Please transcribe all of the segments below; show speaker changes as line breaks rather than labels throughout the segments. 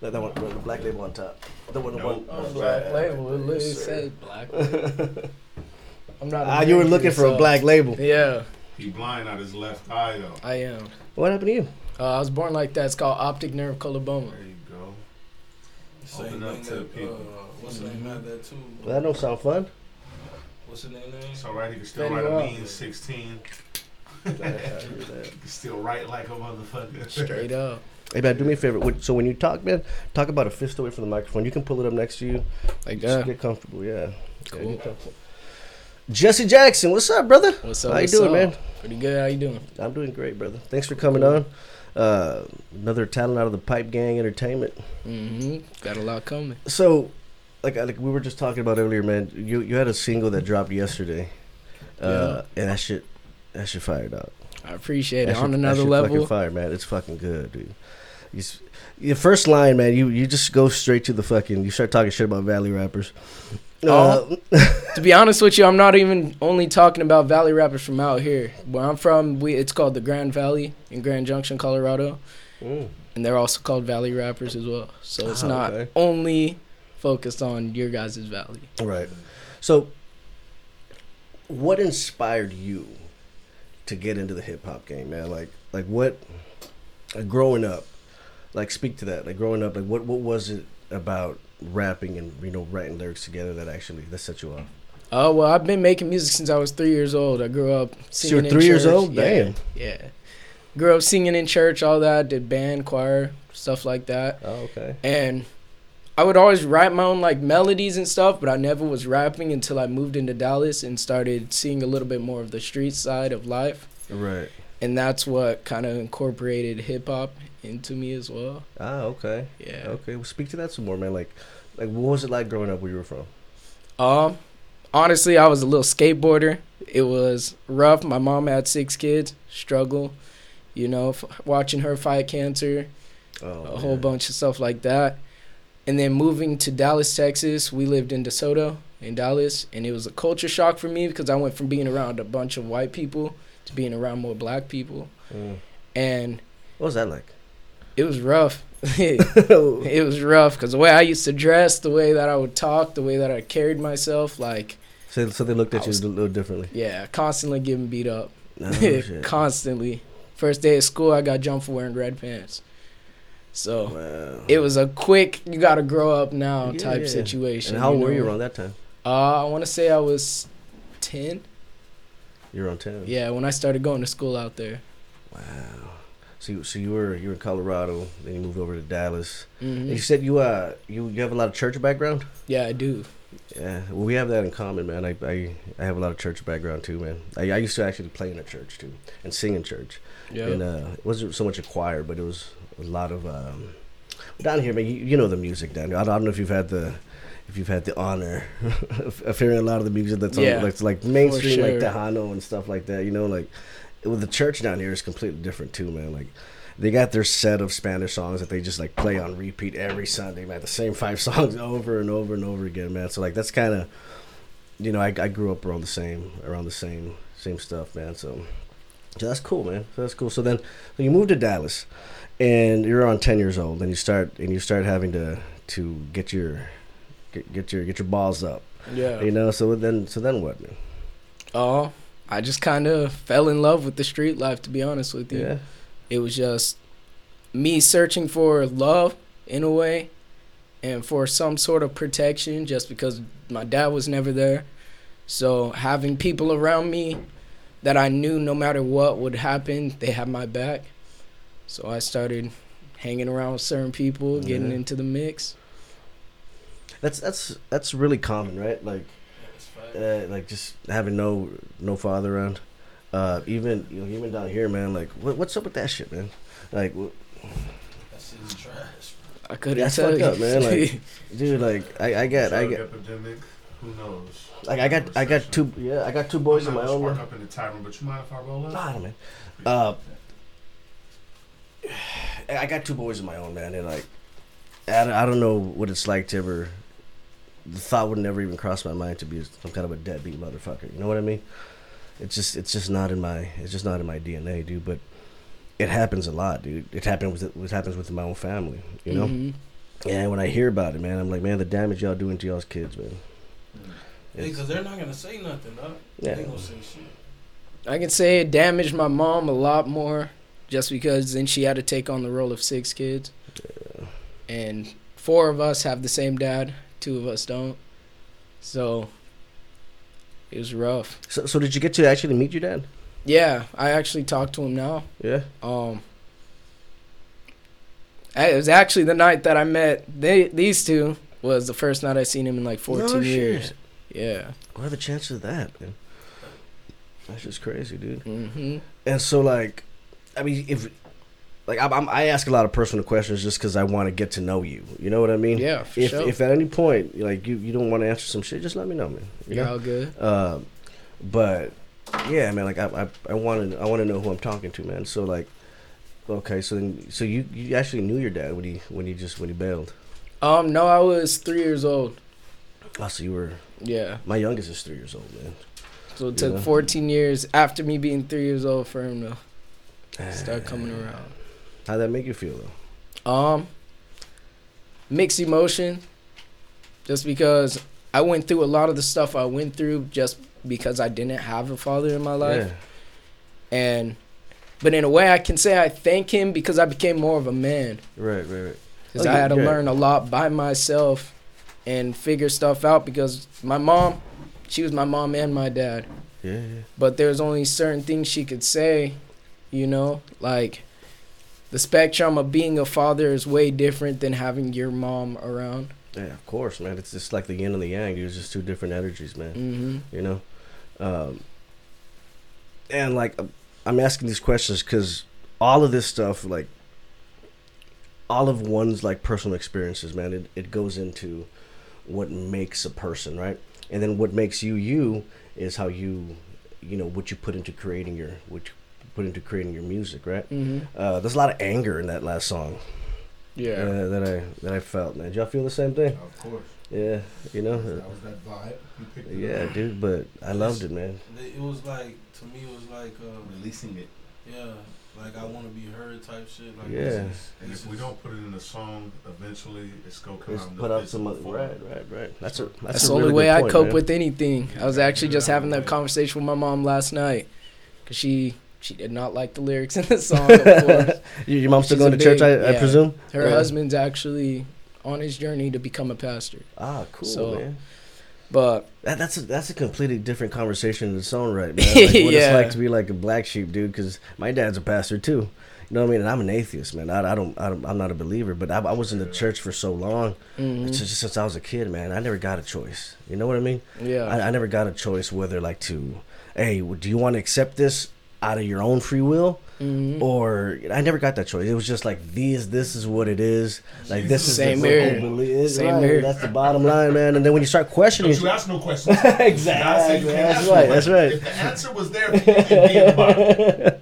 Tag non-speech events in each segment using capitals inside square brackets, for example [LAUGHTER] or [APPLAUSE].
That, that one, the black label on top. The one, the
Nope.
one.
Black
label. It literally
Yes, sir.
says black label. [LAUGHS] I'm not. a
Ah, you were looking for a black label.
Yeah,
He blind out his left eye though.
I am.
What happened to you?
Uh, I was born like that. It's called optic nerve coloboma.
There you go.
Same
Open up to
that,
people.
Uh, what's the name of that too?
That don't sound fun.
What's the name? name?
It's alright. He can still
Fetty
write a mean sixteen. [LAUGHS]
hey
He can still write like a motherfucker.
Straight up.
Man, do me a favor. So when you talk, man, talk about a fist away from the microphone. You can pull it up next to you.
Like
Just
that.
get comfortable. Yeah. Yeah,
Cool.
get comfortable. Jesse Jackson, what's up, brother?
What's up?
How you
what's
doing,
up?
man?
Pretty good. How you doing?
I'm doing great, brother. Thanks for coming on. Uh, another talent out of the Pipe Gang Entertainment.
Mm-hmm. Got a lot coming.
So, like, like we were just talking about earlier, man. You you had a single that dropped yesterday, uh, and that shit that shit fired out.
I appreciate
That
it.
shit-
On another level.
fucking fire, man. It's fucking good, dude. You, your first line, man. You you just go straight to the fucking. You start talking shit about Valley rappers.
Oh.
Uh, [LAUGHS]
To be honest with you, I'm not even only talking about Valley rappers from out here. Where I'm from, we it's called the Grand Valley in Grand Junction, Colorado,
mm.
and they're also called Valley rappers as well. So it's
Ah,
not
okay.
only focused on your guys' valley.
Right. So, what inspired you to get into the hip hop game, man? Like, like what? Like growing up, like speak to that. Like growing up, like what what was it about rapping and you know writing lyrics together that actually that set you off?
Oh well, I've been making music since I was three years old. I grew up
So you're
in
three years old?
Yeah,
Damn.
Yeah. Grew up singing in church, all that. Did band, choir, stuff like that.
Oh, okay.
And I would always write my own like melodies and stuff, but I never was rapping until I moved into Dallas and started seeing a little bit more of the street side of life.
Right.
And that's what kind of incorporated hip hop into me as well.
Ah, okay.
Yeah.
Okay. Well, speak to that some more, man. Like, like what was it like growing up where you were from?
Um, honestly, I was a little skateboarder. It was rough. My mom had six kids, struggle, you know, f- watching her fight cancer,
Oh,
a whole bunch of stuff like that. And then moving to Dallas, Texas, we lived in DeSoto in Dallas, and it was a culture shock for me because I went from being around a bunch of white people to being around more black people,
Mm.
and
What was that like?
it was rough. [LAUGHS] [LAUGHS] it was rough because the way I used to dress, the way that I would talk, the way that I carried myself, like
so, so they looked at
I
you
was-
a little differently.
yeah, constantly getting beat up.
Oh, [LAUGHS]
constantly. First day of school, I got jumped for wearing red pants. So
Wow.
it was a quick, you got to grow up now
Yeah,
type
yeah.
situation.
And how old were you around that time?
Uh, I want to say I was 10.
You're on ten.
Yeah, when I started going to school out there.
Wow. So you, so you were you were in Colorado, then you moved over to Dallas.
Mhm.
And you said you uh you you have a lot of church background.
Yeah, I do.
Yeah, well, we have that in common, man. I, I I have a lot of church background too, man. I, I used to actually play in a church too and sing in church.
Yeah.
And uh, it wasn't so much a choir, but it was a lot of um, down here, man. You, you know the music down here. I don't know if you've had the if you've had the honor [LAUGHS] of, hearing a lot of the music that's
Yeah,
on like like mainstream like
sure.
Tejano and stuff like that. You know, like with the church down here is completely different too, man. Like they got their set of Spanish songs that they just like play on repeat every Sunday, man. The same five [LAUGHS] songs over and over and over again, man. So like that's kind of, you know, I, I grew up around the same around the same same stuff, man. So, so that's cool, man. So that's cool. So then, so you moved to Dallas, and you're on ten years old, and you start and you start having to to get your get, get your get your balls up,
yeah.
you know. So then so then what, man?
Oh, I just kind of fell in love with the street life, to be honest with you.
Yeah.
It was just me searching for love in a way and for some sort of protection just because my dad was never there. So having people around me that I knew no matter what would happen, they had my back. So I started hanging around with certain people, getting
Yeah.
into the mix.
That's that's that's really common, right? Like uh, like just having no no father around. Uh, even you know, even down here, man. Like, what, what's up with that shit, man? Like, wh-
That's his trash.
I couldn't
That's
tell
fucked
you.
up, man, like- [LAUGHS] dude, like, I, I got, I got,
epidemic. Who knows?
like, I got, I got two, yeah, I got two boys of my own.
Spark
man.
up in the tavern, but you mind if I roll up?
Nah, man. Uh, [SIGHS] I got two boys of my own, man, and like, I, don't- know what it's like to ever. The thought would never even cross my mind to be some kind of a deadbeat motherfucker. You know what I mean? It's just, it's just not in my, it's just not in my DNA, dude. But it happens a lot, dude. It happens with, it happens with my own family. You know.
Mhm.
And when I hear about it, man, I'm like, man, the damage y'all doing to y'all's kids, man.
Hey, cause they're not gonna say nothing, dog.
Yeah.
They ain't gonna say shit.
I can say it damaged my mom a lot more just because then she had to take on the role of six kids. And four of us have the same dad, two of us don't. So it was rough.
So, so did you get to actually meet your dad?
Yeah, I actually talked to him now.
Yeah.
Um it was actually the night that I met they these two was the first night I seen him in like 14
No
years. Yeah.
What are the chances of that, man? That's just crazy, dude.
Mhm.
And so, like, I mean, if like I'm, I'm, I ask a lot of personal questions just because I want to get to know you. You know what I mean?
Yeah, for
If
sure.
if at any point like you you don't want to answer some shit, just let me know, man. You
You're
know?
all good.
Um, but yeah, man, like I I, I want to I want to know who I'm talking to, man. So like, okay, so then so you you actually knew your dad when he when he just when he bailed.
Um no, I was 3 years old.
Oh, so you were
Yeah.
my youngest is three years old, man.
So it took
Yeah.
14 years after me being 3 years old for him to start coming around.
How'd that make you feel though?
Um, mixed emotion, just because I went through a lot of the stuff I went through just because I didn't have a father in my life,
Yeah.
and but in a way I can say I thank him because I became more of a man
Right, right, right.
because
Oh,
I had to learn a lot by myself and figure stuff out because my mom, she was my mom and my dad,
Yeah, yeah.
but there's only certain things she could say, you know, like the spectrum of being a father is way different than having your mom around.
Yeah, of course, man. It's just like the yin and the yang. It's just two different energies, man.
hmm
You know, um, and like I'm asking these questions because all of this stuff, like all of one's like personal experiences, man, it, it goes into what makes a person, right? And then what makes you you is how you, you know, what you put into creating your, what you put into creating your music, right?
hmm
Uh, there's a lot of anger in that last song
Yeah.
uh, that I that I felt, man. Did y'all feel the same thing?
Of course.
Yeah, you know.
That was that vibe. You picked
Yeah,
up.
dude, but I loved it, man.
It was like to me, it was like, uh,
Releasing it.
yeah, like I want to be heard type shit. Like
Yeah.
this is-
And if we don't put it in a song, eventually it's gonna come
Just
out.
put out some
physical
other,
form.
right, right, right. That's a that's,
That's
a
the only
really
way
good
I
point,
cope
man.
with anything. I was actually just having that conversation with my mom last night because she she did not like the lyrics in the song. Of course. [LAUGHS]
You- Your mom's still going to church,
big-
I, I
yeah.
presume.
Her
Yeah.
husband's actually on his journey to become a pastor.
Ah, cool,
So-
man.
But
That, that's a, that's a completely different conversation in its own right, [LAUGHS] man. Like, what it's
Yeah.
like to be like a black sheep, dude. Because my dad's a pastor too. You know what I mean? And I'm an atheist, man. I, I don't, I don't, I'm not a believer, but I, I was in the church for so long,
mhm,
just, just since I was a kid, man. I never got a choice. You know what I mean?
yeah,
I, I never got a choice whether like to, hey, do you want to accept this out of your own free will,
mhm.
or I never got that choice. It was just like these. This is what it is. Like this is
Same
the
here.
fucking.
Same
right,
here.
That's the bottom line, man. And then when you start questioning,
Don't you ask no questions. [LAUGHS]
exactly.
You can't
That's right. That's right.
If the answer was there, [LAUGHS] it'd be in the Bible.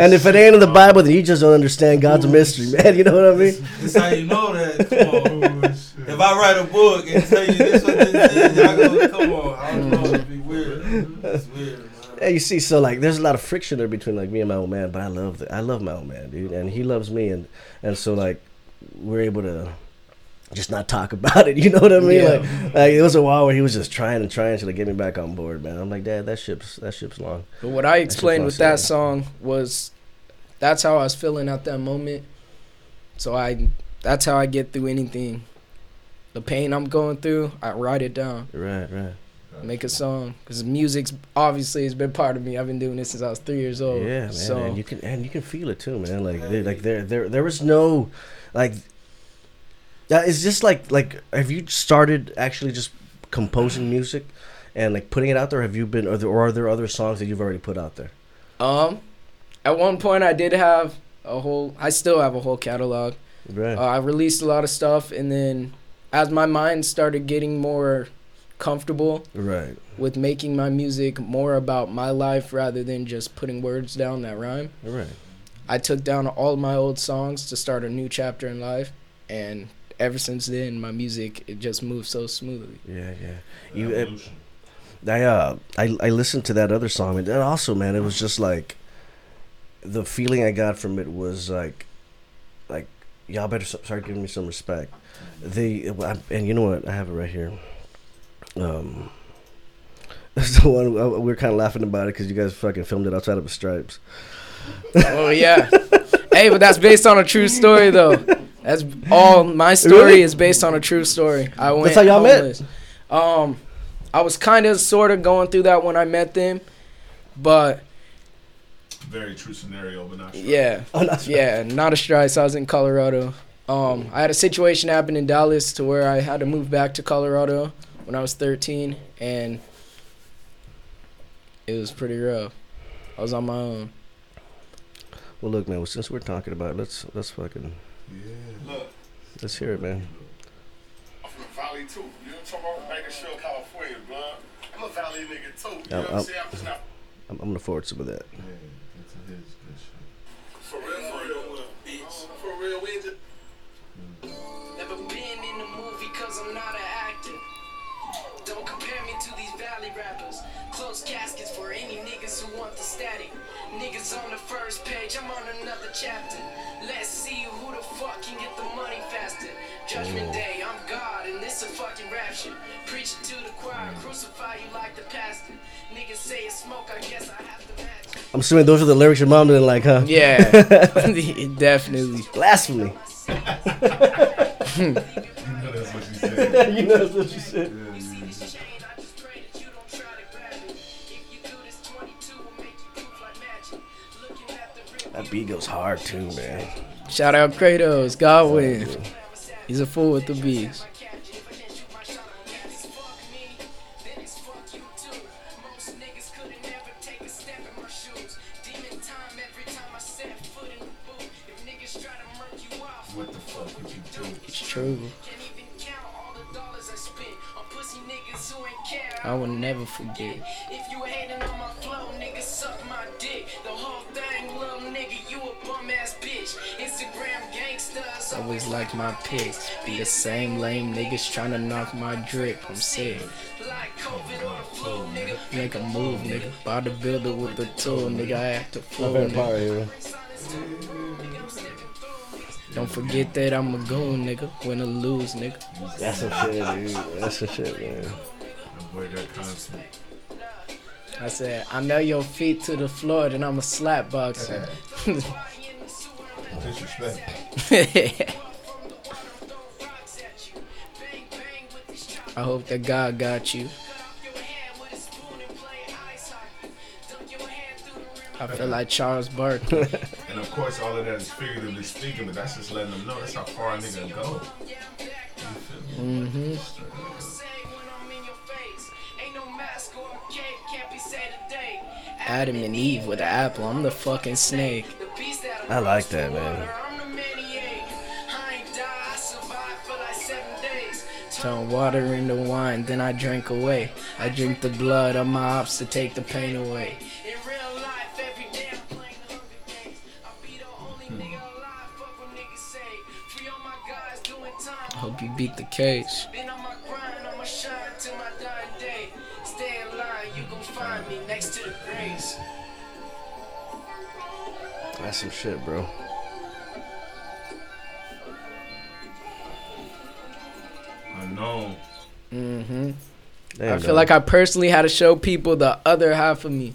And if it ain't in the Bible, then you just don't understand God's mystery, man. You know what I mean?
This how you know that. Come on. [LAUGHS]
Oh.
If I write a book and tell you this what this is, y'all gonna come on. I don't know. It'd be weird. It's weird, man.
Yeah, you see, so like, there's a lot of friction there between like me and my old man, but I love the, I love my old man, dude, and he loves me, and and so like, we're able to just not talk [LAUGHS] about it. You know what I mean?
Yeah.
Like, like it was a while where he was just trying and trying to like, get me back on board, man. I'm like, Dad, that ship's that ship's long.
But what I explained with that song was that's how I was feeling at that moment. So I that's how I get through anything. The pain I'm going through, I write it down,
Right, right.
Make a song. Because music's obviously has been part of me. I've been doing this since I was three years old.
Yeah, man,
So
and you can and you can feel it too, man. Like, there- like there, there, there was no, like, that is just like, like, have you started actually just composing music and like putting it out there? Have you been, or, there, or are there other songs that you've already put out there?
um, at one point I did have a whole. I still have a whole catalog.
Right.
Uh, I released a lot of stuff, and then as my mind started getting more comfortable
right.
with making my music more about my life rather than just putting words down that rhyme.
Right.
I took down all my old songs to start a new chapter in life, and ever since then, my music it just moves so smoothly.
Yeah, yeah. You, uh, I uh, I I listened to that other song, and then also, man, it was just like the feeling I got from it was like, like y'all better start giving me some respect. The and you know what? I have it right here. Um, [LAUGHS] that's the one uh, we were kind of laughing about it because you guys fucking filmed it outside of the stripes.
Oh yeah. hey, but that's based on a true story though. That's all my story
Really?
is based on a true story. I went
That's how y'all met?
Um I was kind of sort of going through that when I met them, but
Very true scenario, but not sure.
yeah.
Oh, that's right.
Yeah, not a strike. So I was in Colorado. Um, I had a situation happen in Dallas to where I had to move back to Colorado when I was 13, and it was pretty rough. I was on my own.
Well, look, man. Well, since we're talking about, it, let's let's fucking
Yeah.
Look,
let's hear it, man.
I'm from Valley too. You know what I'm talking about? Bakersfield, California, blood. I'm a Valley nigga too. You know
Um,
what I'm
um,
saying? I'm just not
I'm, I'm gonna forward some of that.
Yeah, into his good shit.
for real, for real, bitch. For real, we just
caskets for any niggas who want the static. Niggas on the first page, I'm on another chapter. Let's see who the fuck can get the money faster. Judgment mm. Day, I'm God, and this a fucking rap shit. Preaching to the choir, mm. crucify you like the pastor. Niggas say it's smoke, I guess I have to match.
I'm assuming those are the lyrics your mom didn't like, huh?
Yeah, [LAUGHS] [LAUGHS] definitely.
Blasphemy. [LAUGHS]
You know that's what she said.
you know that's what you said.
Yeah,
That beat goes hard too, man.
Shout out Kratos, Godwin. He's a fool with the beats. It's true. I will never forget. Like my pics. Be the same lame niggas trying to knock my drip. I'm sick.
Like COVID or the nigga.
Make a move, nigga. Bodybuilder with the tool, nigga. I act a fool,
Very
nigga.
power.
Don't forget that I'm a goon, nigga. Win or lose, nigga.
That's some shit, dude. That's some shit, man.
Avoid that content.
I said, I know your feet to the floor, then I'm a slap boxer. [LAUGHS]
Disrespect. [LAUGHS]
I hope that God got you. I feel like Charles Barkley. [LAUGHS]
And of course, all of that is figuratively speaking, but that's just letting them know that's how far a nigga go. You feel me?
hmm Adam and Eve with the apple. I'm the fucking snake.
I like that, man.
Turn water into wine, then I drink away. I drink the blood of my ops to take the pain away.
In real life, every day I'm playing Hunger Games. I'll be the only hmm. nigga alive, fuck what niggas say. Free all my guys doing
hope you beat the case.
That's some shit, grind,
I know.
hmm
Damn,
I feel
dog.
like I personally had to show people the other half of me.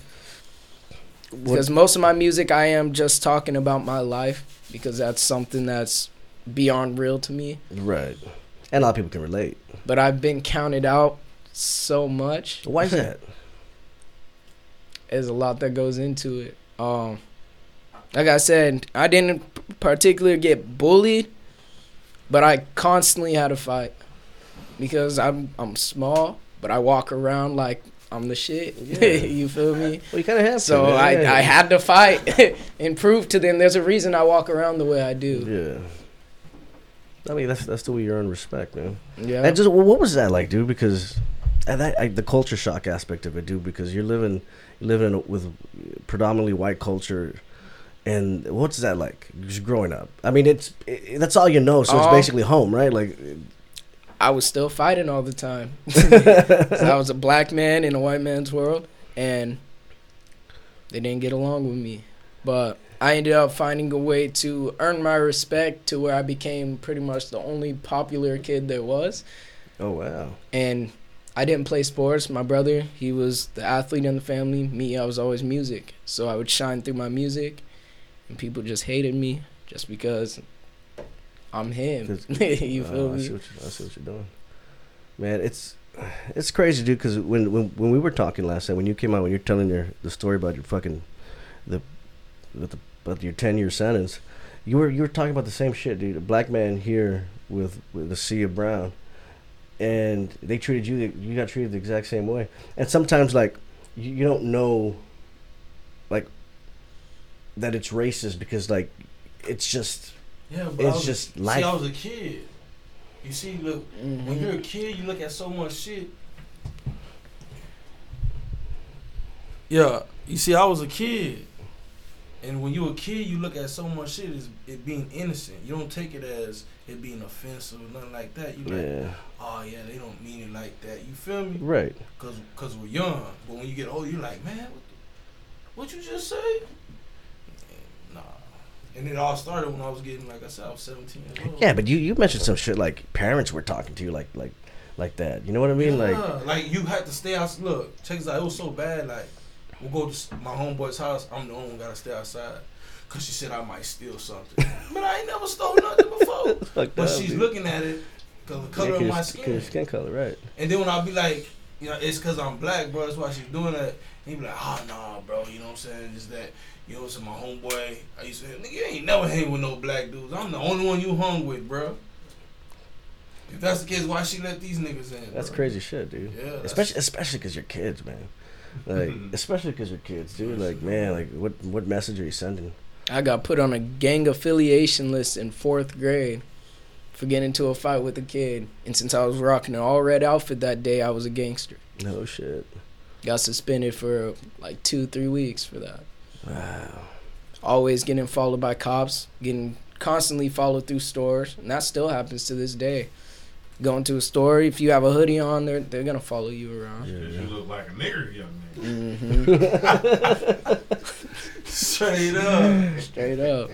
What-
Because most of my music, I am just talking about my life because that's something that's beyond real to me.
right. And a lot of people can relate.
But I've been counted out so much.
Why is [LAUGHS] that?
There's a lot that goes into it. Um, like I said, I didn't particularly get bullied, but I constantly had to fight because I'm I'm small, but I walk around like I'm the shit.
Yeah. [LAUGHS]
you feel me?
Well, you kind of have to.
So. I,
Yeah.
I had to fight [LAUGHS] and prove to them there's a reason I walk around the way I do.
Yeah. I mean, that's that's the way you earn respect, man.
Yeah.
And just what was that like, dude? Because and that I, the culture shock aspect of it, dude. Because you're living you're living in a, with predominantly white culture, and what's that like? Just growing up. I mean, it's it, that's all you know, so it's
Um,
basically home, right? Like,
I was still fighting all the time. [LAUGHS] I was a black man in a white man's world, and they didn't get along with me. But I ended up finding a way to earn my respect to where I became pretty much the only popular kid there was.
Oh wow.
And I didn't play sports. My brother, he was the athlete in the family. Me, I was always music. So I would shine through my music, and people just hated me just because I'm him. [LAUGHS] you feel
Oh, I see what you, I see what you're doing, man. It's it's crazy, dude. Because when, when when we were talking last time, when you came out, when you're telling your the story about your fucking the with the about your ten year sentence, you were you were talking about the same shit, dude. A black man here with with a sea of brown, and they treated you you got treated the exact same way. And sometimes like you, you don't know like that it's racist because like it's just
Yeah, but
It's
was,
just
See. I was a kid. You see, look, when mm-hmm. you're a kid, you look at so much shit. Yeah, you see, I was a kid, and when you're a kid, you look at so much shit as it being innocent. You don't take it as it being offensive or nothing like that. You like,
yeah
oh yeah, they don't mean it like that. You feel me?
right.
Cause, cause we're young. But when you get old, you're like, man, what, the, what you just say? And it all started when I was getting, like I said, I was 17 years old.
Yeah, but you you mentioned some shit like parents were talking to you like like like that. You know what I mean? Like
Yeah, like you had to stay out. Look, check this out. It was so bad. Like we'll go to my homeboy's house. I'm the only one gotta stay outside. Cause she said I might steal something. [LAUGHS] but I ain't never stole nothing before. [LAUGHS]
fuck
But she's
dude.
looking at it cause the color
Yeah,
of my skin.
skin color, right?
And then when I'll be like, you know, it's cause I'm black, bro. That's why she's doing that. And he be like, oh nah, bro. You know what I'm saying? Just that. You know, so my homeboy. I used to, nigga, you ain't never hang with no black dudes. I'm the only one you hung with, bro. If that's the case, why she let these niggas in?
That's
bro?
crazy shit, dude.
Yeah,
especially especially because you're kids, man. Like [LAUGHS] especially because you're kids, dude. Like man, like what what message are you sending?
I got put on a gang affiliation list in fourth grade for getting into a fight with a kid. And since I was rocking an all red outfit that day, I was a gangster.
No shit.
Got suspended for like two, three weeks for that.
Wow.
Always getting followed by cops, getting constantly followed through stores. And that still happens to this day. Going to a store, if you have a hoodie on, they're, they're going to follow you around.
Yeah,
Cause
yeah.
you look like a nigger, young man.
hmm [LAUGHS]
Straight up.
Straight up.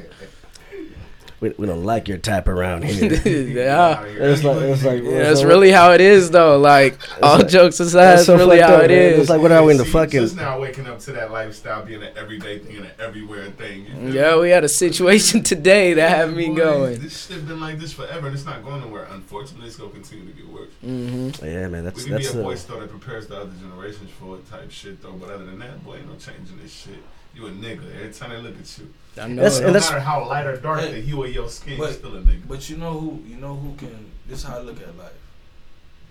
We, we don't like your type around here. [LAUGHS]
yeah.
it's like it's like
Yeah, that's really how it is, though. Like, all
like-
jokes aside,
that's
that's
so
really how
up,
it
man.
is.
It's like what are we in the
See,
fucking?
Just now waking up to that lifestyle being an everyday thing and an everywhere thing. You feel me?
Yeah, we had a situation today that had me
Boy,
going.
This shit been like this forever, and it's not going nowhere. Unfortunately, it's gonna continue to get worse.
Mm-hmm.
Yeah, man. That's
we can be a voice though that prepares the other generations for it type shit though. But other than that, boy, ain't no changing this shit. You a nigga every time they look at you.
I know.
That's-
it.
no
and that's-
matter how light or dark
Hey,
the hue of your skin,
but-
you still a nigga.
But you know who? You know who can? This is how I look at life.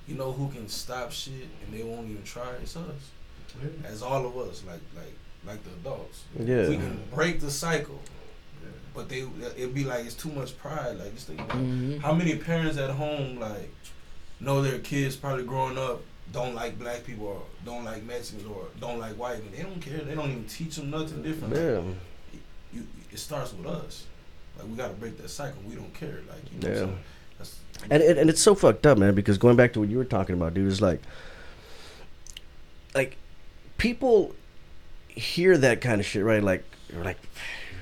You know who can stop shit and they won't even try? It's us.
Yeah.
As all of us, like like like the adults.
Yeah.
We can break the cycle, but they it'd be like it's too much pride. Like just think about it.
Mhm.
how many parents at home like know their kids probably growing up don't like black people or don't like Mexicans or don't like white men. They don't care. They don't even teach them nothing different.
Yeah.
It starts with us. Like we gotta break that cycle. We don't care. Like you know,
Yeah.
That's,
And, and and it's so fucked up, man. Because going back to what you were talking about, dude, is like, like, people hear that kind of shit, right? Like, like,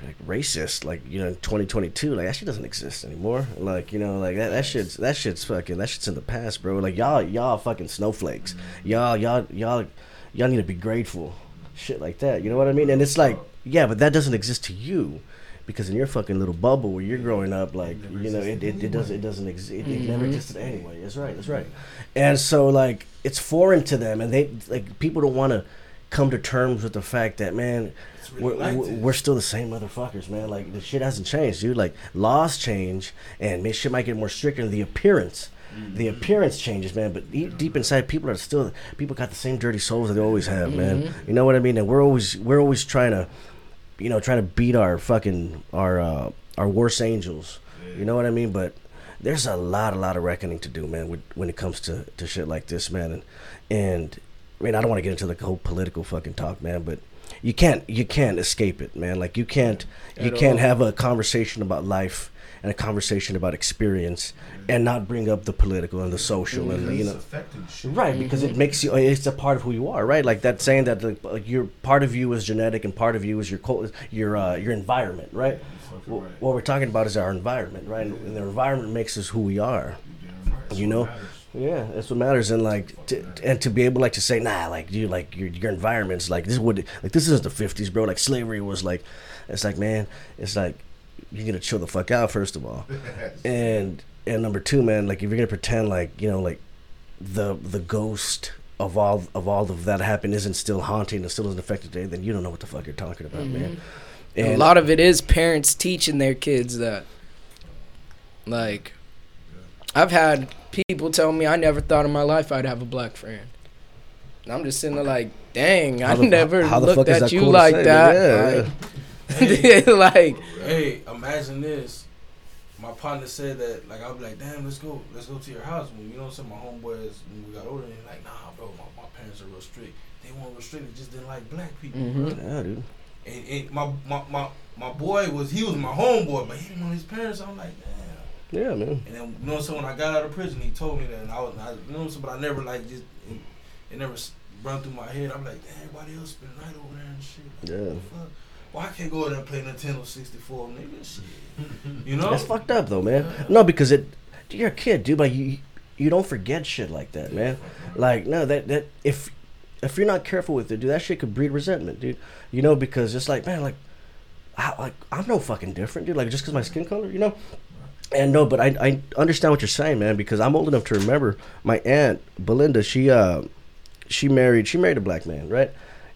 like racist, like you know, 2022, like that shit doesn't exist anymore. Like you know, like that that shit's that shit's fucking that shit's in the past, bro. Like y'all y'all fucking snowflakes. Mm-hmm. Y'all y'all y'all y'all need to be grateful, shit like that. You know what I mean? And it's like, yeah, but that doesn't exist to you. Because in your fucking little bubble where you're growing up, like you know, it, it, it doesn't it doesn't exist. It, it never
Mhm.
existed anyway. That's right. That's right. And so like it's foreign to them, and they like people don't want to come to terms with the fact that man,
really
we're, we're, we're still the same motherfuckers, man. Like the shit hasn't changed, dude. Like laws change, and man, shit might get more stricter. The appearance, the appearance changes, man. But deep, deep inside, people are still people got the same dirty souls that they always have, man. You know what I mean? And we're always we're always trying to, you know, trying to beat our fucking our uh, our worst angels. You know what I mean? But there's a lot, a lot of reckoning to do, man. With, when it comes to, to shit like this, man. And and I mean, I don't want to get into the whole political fucking talk, man. But you can't you can't escape it, man. Like you can't you can't have a conversation about life and a conversation about experience, and not bring up the political and the social and the, you know. Right, because it makes you. It's a part of who you are, right? Like that saying that like, your part of you is genetic and part of you is your your uh, your environment, right? What we're talking about is our environment, right? And the environment makes us who we are.
You
know, yeah, that's what matters. And like, to, and to be able like to say, nah, like you, like your your environment's like this would like this isn't the fifties, bro. Like slavery was like, it's like man, it's like you gotta chill the fuck out first of all, [LAUGHS] and and number two, man, like if you're gonna pretend like you know like the the ghost of all of all of that happened isn't still haunting and still isn't affected today, then you don't know what the fuck you're talking about, man. Mm-hmm.
a lot of it is parents teaching their kids that. Like, I've had people tell me I never thought in my life I'd have a black friend. And I'm just sitting there like, dang, I
the-
never
how the
looked
fuck is
at
that
you
cool
like
say,
that.
but yeah, [LAUGHS]
Like, like,
Hey, imagine this. My partner said that, like, I'll be like, damn, let's go, let's go to your house. When you know, some my homeboys, when we got older, they're like, nah, bro, my, my parents are real strict. They weren't real strict, they just didn't like black people.
Mhm.
yeah, dude.
And, and my, my, my, my boy was, he was my homeboy, but he didn't want his parents. I'm like, damn.
Yeah, man.
And then, you know, so when I got out of prison, he told me that, and I was, I, you know, so, but I never like just, it, it never run through my head. I'm like, damn, everybody else spend the night over there and shit. Like,
Yeah.
Why I can't go over there and play Nintendo 64, nigga? Shit. You know?
That's fucked up though, man. No, because it you're a kid, dude. Like you you don't forget shit like that, man. Like no, that that if if you're not careful with it, dude, that shit could breed resentment, dude. You know, because it's like, man, like, I, like I'm no fucking different, dude. Like just because my skin color, you know. And no, but I I understand what you're saying, man. Because I'm old enough to remember my aunt Belinda. She uh she married she married a black man, right?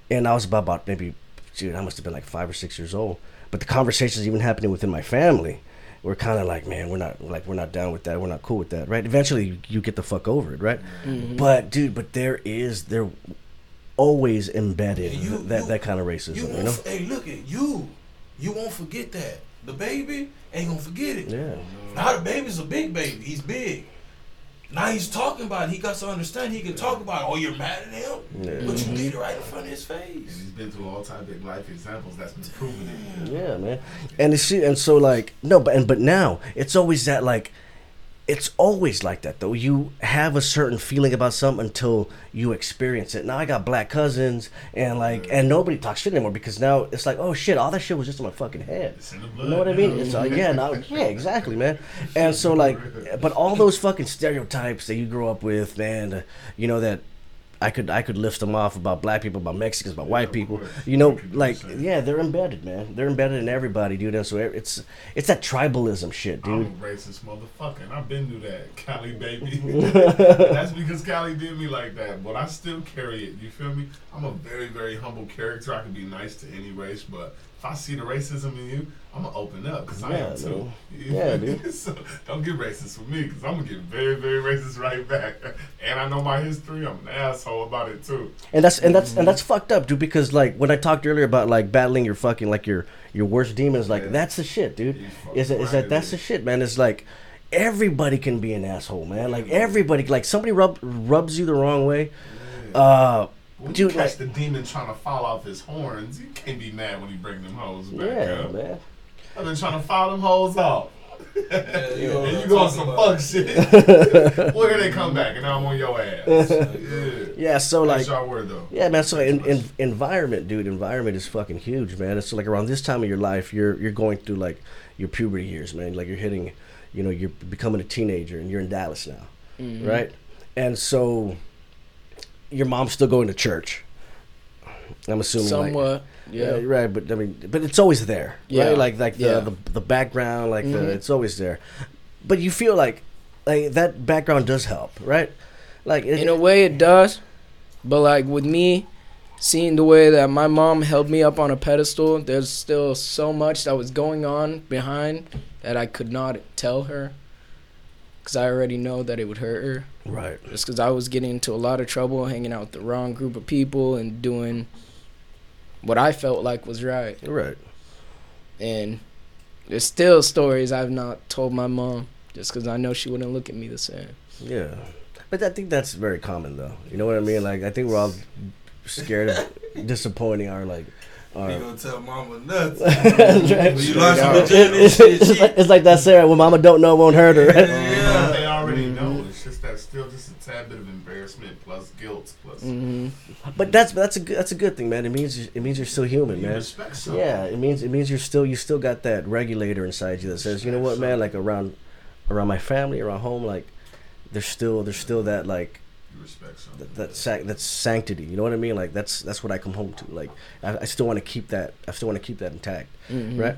And I was about, about maybe, dude, I must have been like five or six years old. But the conversations even happening within my family were kind of like, man, we're not like we're not down with that. We're not cool with that, right? Eventually, you, you get the fuck over it, right? Mm-hmm. But dude, but there is there always embedded
you-
that
you-
that kind of racism,
You
you, know?
hey, look at you. You won't forget that. The baby ain't gonna forget it.
Yeah,
Now the baby's a big baby. He's big. Now he's talking about it. He got to understand. He can talk about, oh, you're mad at him,
Yeah.
but you did it right in front of his face.
And
face.
he's been through all type of life examples that's been proven it.
yeah, man. And it's and so like no, but and but now it's always that like. It's always like that though. You have a certain feeling about something until you experience it. Now I got black cousins and like and nobody talks shit anymore because now it's like oh shit, all that shit was just in my fucking head.
It's in the
You know what I mean? It's like yeah, now yeah, exactly, man. And so like, but all those fucking stereotypes that you grow up with, man, you know that I could I could lift them off about black people, about Mexicans, about white
of
people.
course.
You know,
You could do
like yeah, they're embedded, man. They're embedded in everybody, dude. And so it's it's that tribalism shit, dude.
I'm a racist motherfucker, and I've been through that, [LAUGHS] Cali baby. [LAUGHS] That's because Cali did me like that, but I still carry it. You feel me? I'm a very, very humble character. I can be nice to any race, but if I see the racism in you, I'm gonna open up because I
Yeah,
am too.
man. [LAUGHS] Yeah, dude. [LAUGHS]
so don't get racist with me because I'm gonna get very, very racist right back. [LAUGHS] And I know my history. I'm an asshole about it too.
And that's and that's and that's fucked up, dude. Because like when I talked earlier about like battling your fucking like your your worst demons, like
Yeah.
that's the shit, dude.
You fucking
Is it is
right,
that that's the shit, man? It's like everybody can be an asshole, man. Like everybody, like somebody rub rubs you the wrong way. Uh,
When
Dude,
you catch
like-
the demon trying to fall off his horns, you can't be mad when he bring them hoes back
yeah,
up.
man.
I've been trying to file them hoes off.
Yeah, [LAUGHS] you know
and you going
talking
some fuck shit. [LAUGHS] Where they come back and now I'm on your ass. [LAUGHS] Yeah.
Yeah, so like
That's y'all word though.
Yeah, man. So in, in, environment, dude. Environment is fucking huge, man. It's like around this time of your life, you're you're going through like your puberty years, man. Like you're hitting, you know, you're becoming a teenager, and you're in Dallas now, mm-hmm. right? And so, your mom's still going to church. I'm assuming, like- yeah,
Yeah.
right. But I mean, but it's always there,
Yeah.
right? Like like the
Yeah.
the, the background, like the
Mhm.
it's always there. But you feel like like that background does help, right? Like it,
In a way, it does. But like with me, seeing the way that my mom held me up on a pedestal, there's still so much that was going on behind that I could not tell her. Because I already know that it would hurt her.
Right.
Just because I was getting into a lot of trouble, hanging out with the wrong group of people, and doing what I felt like was right.
Right.
And there's still stories I've not told my mom just because I know she wouldn't look at me the same.
Yeah, but I think that's very common though. You know what I mean? Like I think we're all scared of disappointing our like Or-
You gonna tell mama [LAUGHS] nuts.
Right.
When you learn some
Yeah.
legitimate
it's,
shit,
it's like, it's like that Sarah, well, mama don't know won't hurt her. Right?
Yeah.
They already
Mm-hmm.
know. It's just that still just a tad bit of embarrassment plus guilt plus.
Mm-hmm.
But that's that's a good, that's a good thing, man. It means it means you're still human,
You
man.
respect.
Yeah, it means it means you're still you still got that regulator inside you that says, you know what, man, like around around my family, around home, like there's still there's still that like
You respect something.
that that sac- that's sanctity. You know what I mean? Like that's that's what I come home to. Like I, I still want to keep that. I still want to keep that intact,
hmm
right?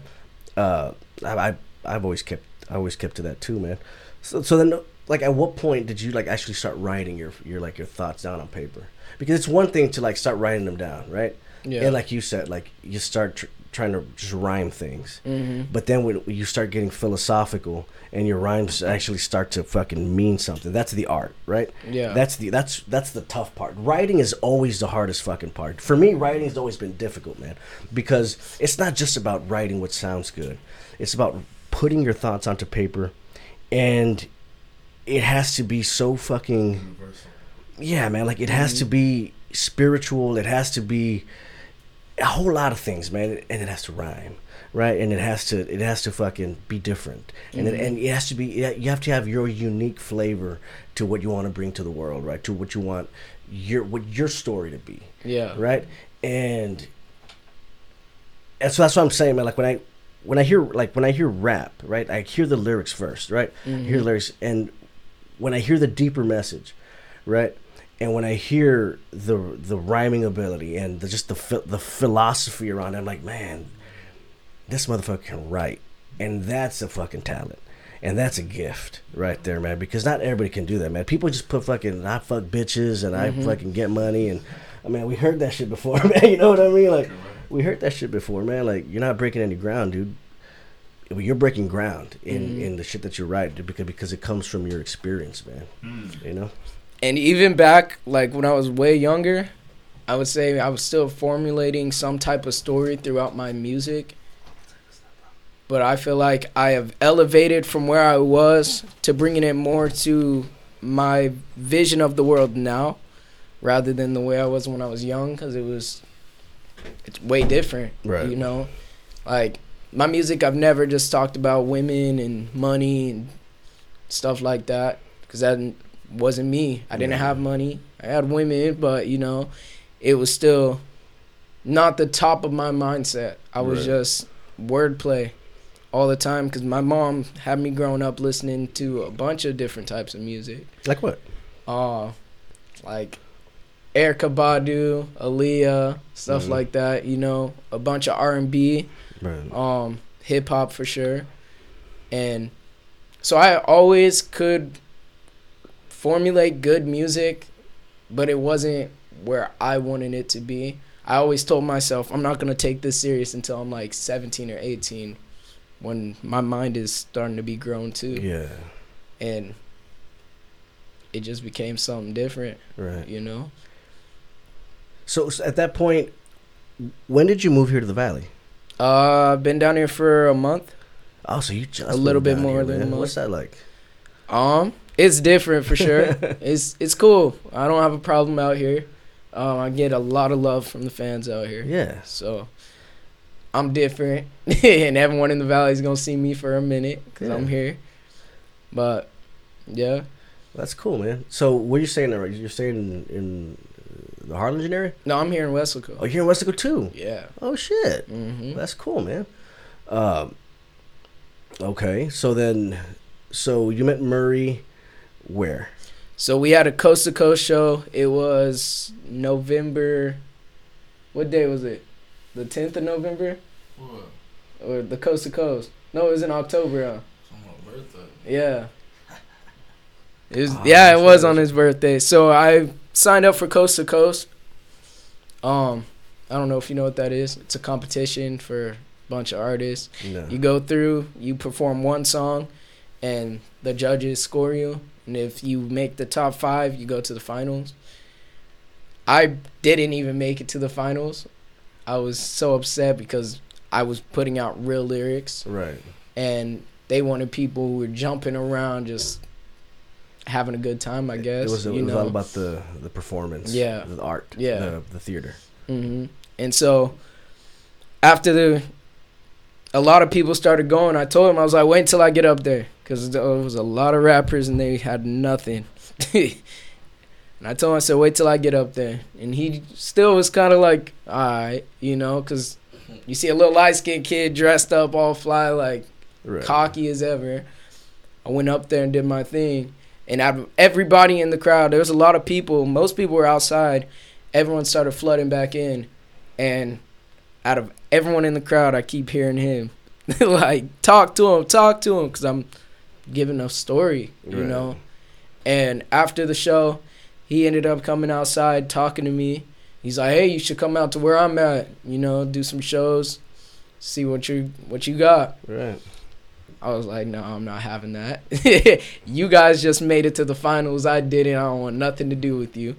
Uh, I, I I've always kept I always kept to that too, man. So so then like at what point did you like actually start writing your your like your thoughts down on paper? Because it's one thing to like start writing them down, right?
Yeah.
And like you said, like you start tr- trying to just rhyme things.
hmm
But then when you start getting philosophical and your rhymes actually start to fucking mean something, that's the art, right?
Yeah.
That's the that's that's the tough part. Writing is always the hardest fucking part. For me, writing has always been difficult, man, because it's not just about writing what sounds good. It's about putting your thoughts onto paper, and it has to be so fucking
Universal.
yeah, man. Like it has to be spiritual. It has to be a whole lot of things, man. And it has to rhyme, right? And it has to it has to fucking be different. And it, mm-hmm. and it has to be you have to have your unique flavor to what you want to bring to the world, right? To what you want your what your story to be,
yeah.
right? And and so that's what I'm saying, man. Like when I when I hear like when I hear rap, right? I hear the lyrics first, right? I hear the lyrics, and when I hear the deeper message, right? And when I hear the the rhyming ability and the, just the the philosophy around it, I'm like, man, this motherfucker can write, and that's a fucking talent, and that's a gift right there, man. Because not everybody can do that, man. People just put fucking I fuck bitches and I fucking get money, and I mean we heard that shit before, [LAUGHS] man. You know what I mean? Like we heard that shit before, man. Like you're not breaking any ground, dude. Well, You're breaking ground in, in the shit that you write dude, because because it comes from your experience, man.
Mm.
You know.
And even back, like when I was way younger, I would say I was still formulating some type of story throughout my music. But I feel like I have elevated from where I was to bringing it more to my vision of the world now, rather than the way I was when I was young, because it was, it's way different.
Right.
You know, like my music, I've never just talked about women and money and stuff like that, because that wasn't me. I didn't
Yeah.
have money. I had women, but you know, it was still not the top of my mindset. I was
Right.
just wordplay all the time because my mom had me growing up listening to a bunch of different types of music.
Like what?
Uh, like Erykah Badu, Aaliyah, stuff
Mhm.
like that. You know, a bunch of R and B um hip hop for sure and so i always could formulate good music but it wasn't where i wanted it to be i always told myself i'm not going to take this serious until i'm like 17 or 18 when my mind is starting to be grown too
Yeah.
and it just became something different
Right.
you know
So, so at that point, when did you move here to the valley?
uh i've been down here for a month
Oh, so you just
A little bit more
here,
than a month.
What's that like?
Um, it's different for sure. [LAUGHS] it's it's cool. I don't have a problem out here. Um, I get a lot of love from the fans out here.
Yeah.
So I'm different, [LAUGHS] and everyone in the valley is gonna see me for a minute because I'm here. But yeah,
That's cool, man. So, what are you saying there? You're staying in, in the Harlingen area?
no, I'm here in Weslaco.
Oh, you're in Westico too.
Yeah.
Oh shit.
hmm
That's cool, man. Um. Okay, so then, so you met Murray, where?
So we had a coast to coast show. It was November. What day was it? The 10th of November
What?
or the coast to coast? No, it was in October. Huh?
My birthday.
Yeah. [LAUGHS] It was,
Oh,
yeah, it was on his birthday. So I signed up for Coast to Coast. Um, I don't know if you know what that is. It's a competition for a bunch of artists.
No.
You go through, you perform one song, and the judges score you. And if you make the top five, you go to the finals. I didn't even make it to the finals. I was so upset because I was putting out real lyrics
Right.
and they wanted people who were jumping around, just having a good time. I guess
it was, it was
know.
all about the the performance.
Yeah.
The art.
Yeah.
The, the theater.
hmm And so after the a lot of people started going, I told him I was like, wait until I get up there, because there was a lot of rappers and they had nothing. [LAUGHS] and I told him I said, wait till I get up there, and he still was kind of like, all right, you know, because you see a little light skinned kid dressed up all fly like
Right.
cocky as ever. I went up there and did my thing. And out of everybody in the crowd, there was a lot of people. Most people were outside. Everyone started flooding back in. And out of everyone in the crowd, I keep hearing him. [LAUGHS] like, talk to him, talk to him. Because I'm giving a story, you
Right.
know? And after the show, he ended up coming outside talking to me. He's like, "Hey, you should come out to where I'm at. You know, do some shows, see what you what you got."
Right.
I was like, no, I'm not having that. [LAUGHS] you guys just made it to the finals. I didn't. I don't want nothing to do with you.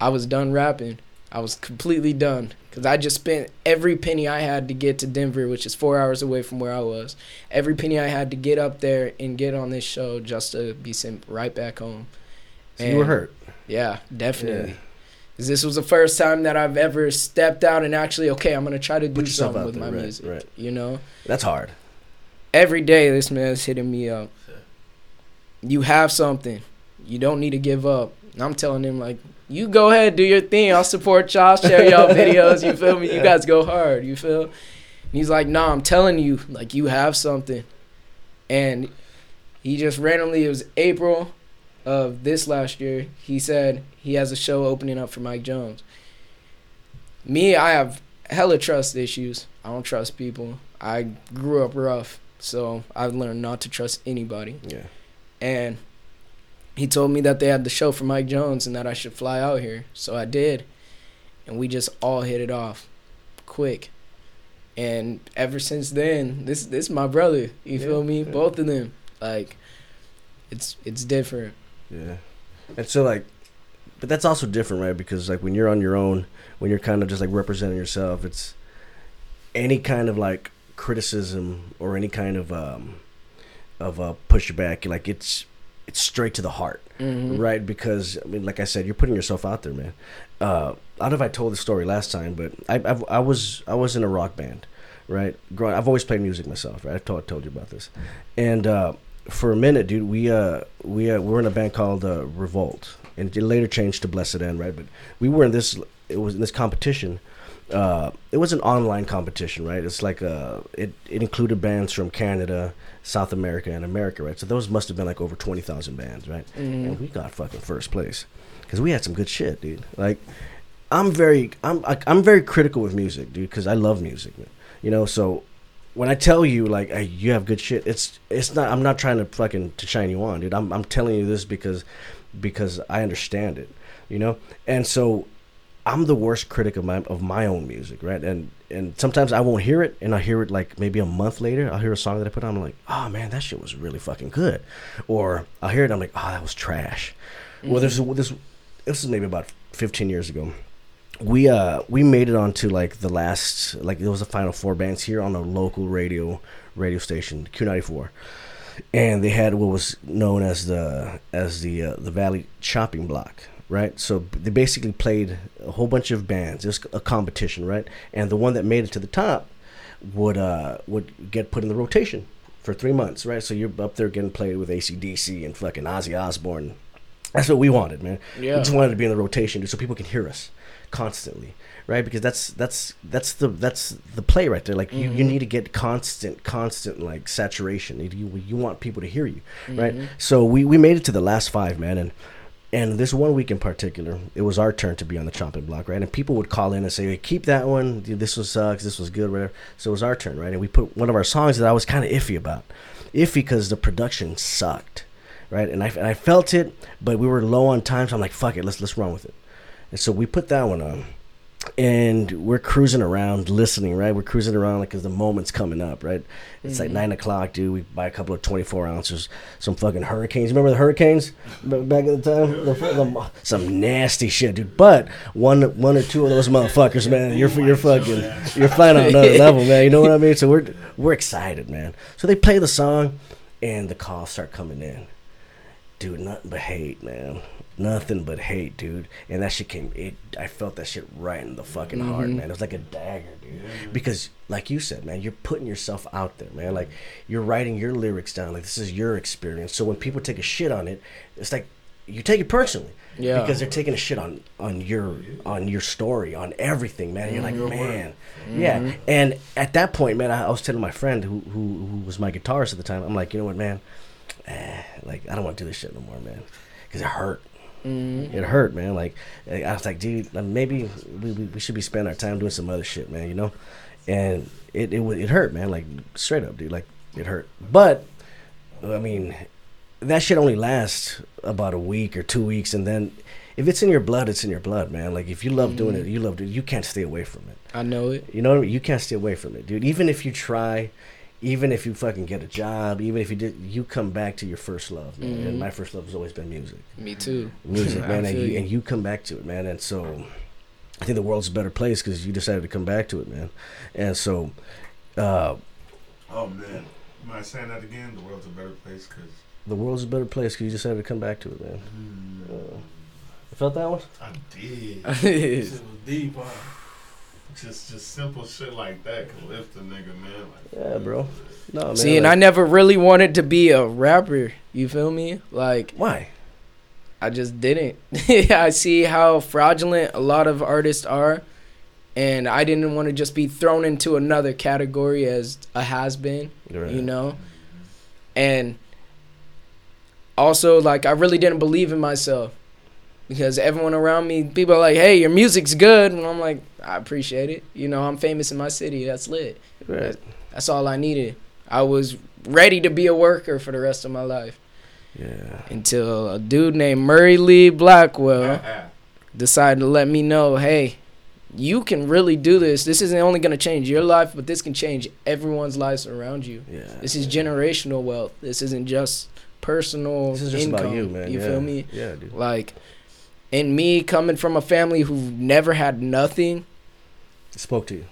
I was done rapping. I was completely done because I just spent every penny I had to get to Denver, which is four hours away from where I was. Every penny I had to get up there and get on this show just to be sent right back home.
So you were hurt.
Yeah, definitely.
Yeah.
This was the first time that I've ever stepped out and actually, okay, I'm gonna try to do something with
there,
my
right,
music.
right.
You know
That's hard.
every day this man's hitting me up. You have something. You don't need to give up. And I'm telling him like, you go ahead, do your thing. I'll support y'all, share y'all [LAUGHS] videos. You feel me? You guys go hard. You feel? And he's like, nah, I'm telling you, like you have something. And he just randomly, it was April of this last year. He said he has a show opening up for Mike Jones. Me, I have hella trust issues. I don't trust people. I grew up rough, so I've learned not to trust anybody.
Yeah.
And he told me that they had the show for Mike Jones and that I should fly out here. So I did. And we just all hit it off quick. And ever since then, this this is my brother. You feel
Yeah,
me?
yeah.
Both of them. Like it's it's different.
Yeah. And so like but that's also different, right? Because like when you're on your own, when you're kind of just like representing yourself, it's any kind of like criticism or any kind of um of uh pushback, like it's it's straight to the heart.
Mhm.
right? Because I mean, like I said, you're putting yourself out there, man. Uh, I don't know if I told the story last time, but I I've, I was I was in a rock band, right? Growing, I've always played music myself, right? I've told told you about this, and uh, for a minute, dude, we uh we uh, we were in a band called uh, Revolt, and it later changed to Blessed End, right? But we were in this it was in this competition. Uh, it was an online competition, right? It's like uh, it it included bands from Canada, South America, and America, right? So those must have been like over twenty thousand bands, right?
Mhm.
And we got fucking first place because we had some good shit, dude. Like, I'm very, I'm, I, I'm very critical with music, dude, because I love music. You know, so when I tell you like hey, you have good shit, it's, it's not. I'm not trying to fucking to shine you on, dude. I'm, I'm telling you this because, because I understand it, you know. And so, I'm the worst critic of my of my own music, right? And and sometimes I won't hear it, and I hear it like maybe a month later. I'll hear a song that I put on, I'm like, oh man, that shit was really fucking good, or I'll hear it, I'm like, oh, that was trash. Well, mm-hmm. there's this. This is maybe about 15 years ago. We uh we made it onto like the last like it was the final four bands here on a local radio radio station Q94, and they had what was known as the as the uh, the Valley Chopping Block, right? So they basically played a whole bunch of bands. It was a competition, right? And the one that made it to the top would uh would get put in the rotation for three months, right? So you're up there getting played with ACDC and fucking Ozzy Osbourne. That's what we wanted, man.
Yeah.
We just wanted to be in the rotation dude, so people can hear us constantly, right? Because that's that's that's the that's the play right there. Like you, you mm-hmm. need to get constant, constant like saturation. You you, want people to hear you, right? Mm-hmm. So we we made it to the last five, man, and and this one week in particular, it was our turn to be on the chopping block, right? And people would call in and say, hey, "Keep that one. This was sucks. This was good, whatever." So it was our turn, right? And we put one of our songs that I was kind of iffy about, iffy because the production sucked, right? And I and I felt it, but we were low on time, so I'm like, "Fuck it, let's let's run with it." And so we put that one on, and we're cruising around listening, right? We're cruising around like 'cause the moment's coming up, right? It's like mm-hmm. nine o'clock, dude. We buy a couple of 24 ounces, some fucking hurricanes. Remember the hurricanes back at the time? The, the, some nasty shit, dude. But one, one or two of those motherfuckers, man, you're you're fucking, you're flying on another level, man. You know what I mean? So we're we're excited, man. So they play the song, and the calls start coming in dude, nothing but hate, man. Nothing but hate, dude. And that shit came. It. I felt that shit right in the fucking heart, mm-hmm. man. It was like a dagger, dude. Because, like you said, man, you're putting yourself out there, man. Like you're writing your lyrics down. Like this is your experience. So when people take a shit on it, it's like you take it personally.
Yeah.
Because they're taking a shit on on your on your story, on everything, man. You're like, mm-hmm. man, yeah. Mm-hmm. And at that point, man, I, I was telling my friend who, who who was my guitarist at the time. I'm like, you know what, man? Eh, like I don't want to do this shit no more, man, because it hurt. Mm-hmm. It hurt, man. Like I was like, dude, uh, maybe we, we, we should be spending our time doing some other shit, man. You know, and it it it hurt, man. Like straight up, dude. Like it hurt. But I mean, that shit only lasts about a week or two weeks, and then if it's in your blood, it's in your blood, man. Like if you love doing it, mm-hmm. you love it. You can't stay away from it.
I know it.
You know what I mean? You can't stay away from it, dude. Even if you try, even if you fucking get a job, even if you did, you come back to your first love, man. And my first love has always been music,
Me too.
music, [LAUGHS] man. And you,
you.
and you come back to it, man. And so, I think the world's a better place because you decided to come back to it, man. And so, uh,
Oh man, am I saying that again? The world's a better place because
the world's a better place because you decided to come back to it, man. Uh, you felt that one?
I did. [LAUGHS]
This shit was deep, huh?
Just just simple shit like that can lift a nigga, man. Like,
Yeah, bro. No, man.
See, and I never really wanted to be a rapper. You feel me? Like
why?
I just didn't. [LAUGHS] I see how fraudulent a lot of artists are, and I didn't want to just be thrown into another category as a has been.
Right.
You know, and also like I really didn't believe in myself because everyone around me, people are like, "Hey, your music's good," and I'm like, "I appreciate it." You know, I'm famous in my city. That's lit.
Right.
That's all I needed. I was ready to be a worker for the rest of my life
Yeah.
until a dude named Murray Lee Blackwell uh-uh. decided to let me know, hey, you can really do this. This isn't only going to change your life, but this can change everyone's lives around you.
Yeah.
This is generational wealth. This isn't just personal
This is just
income.
about you, man.
You
yeah.
feel me?
Yeah, dude.
Like, and me coming from a family who never had nothing,
It spoke to you.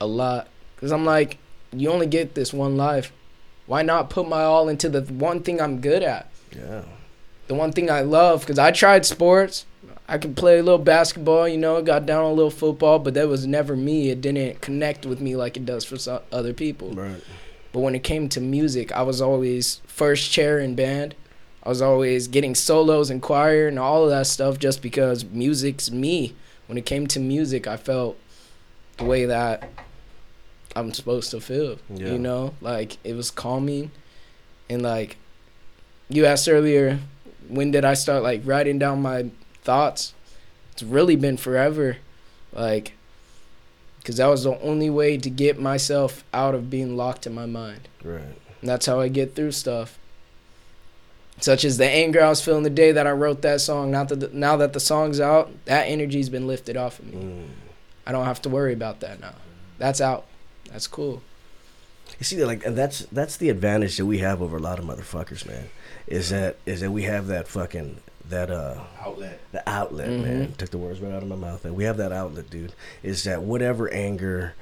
a lot. Because I'm like, you only get this one life. Why not put my all into the one thing I'm good at?
Yeah.
the one thing I love because I tried sports. I could play a little basketball, you know, got down a little football, but that was never me. It didn't connect with me like it does for some other people.
Right.
But when it came to music, I was always first chair in band. I was always getting solos in choir and all of that stuff just because music's me. When it came to music, I felt the way that I'm supposed to feel.
Yeah.
You know, like it was calming and like you asked earlier when did I start like writing down my thoughts? It's really been forever. Like cuz that was the only way to get myself out of being locked in my mind.
Right.
And that's how I get through stuff. Such as the anger I was feeling the day that I wrote that song. Now that the, now that the song's out, that energy's been lifted off of me.
Mm.
I don't have to worry about that now. That's out. That's cool.
You see, like, and that's that's the advantage that we have over a lot of motherfuckers, man. Is that is that we have that fucking that uh
outlet.
the outlet,
Mhm.
man. Took the words right out of my mouth, and we have that outlet, dude. Is that whatever anger,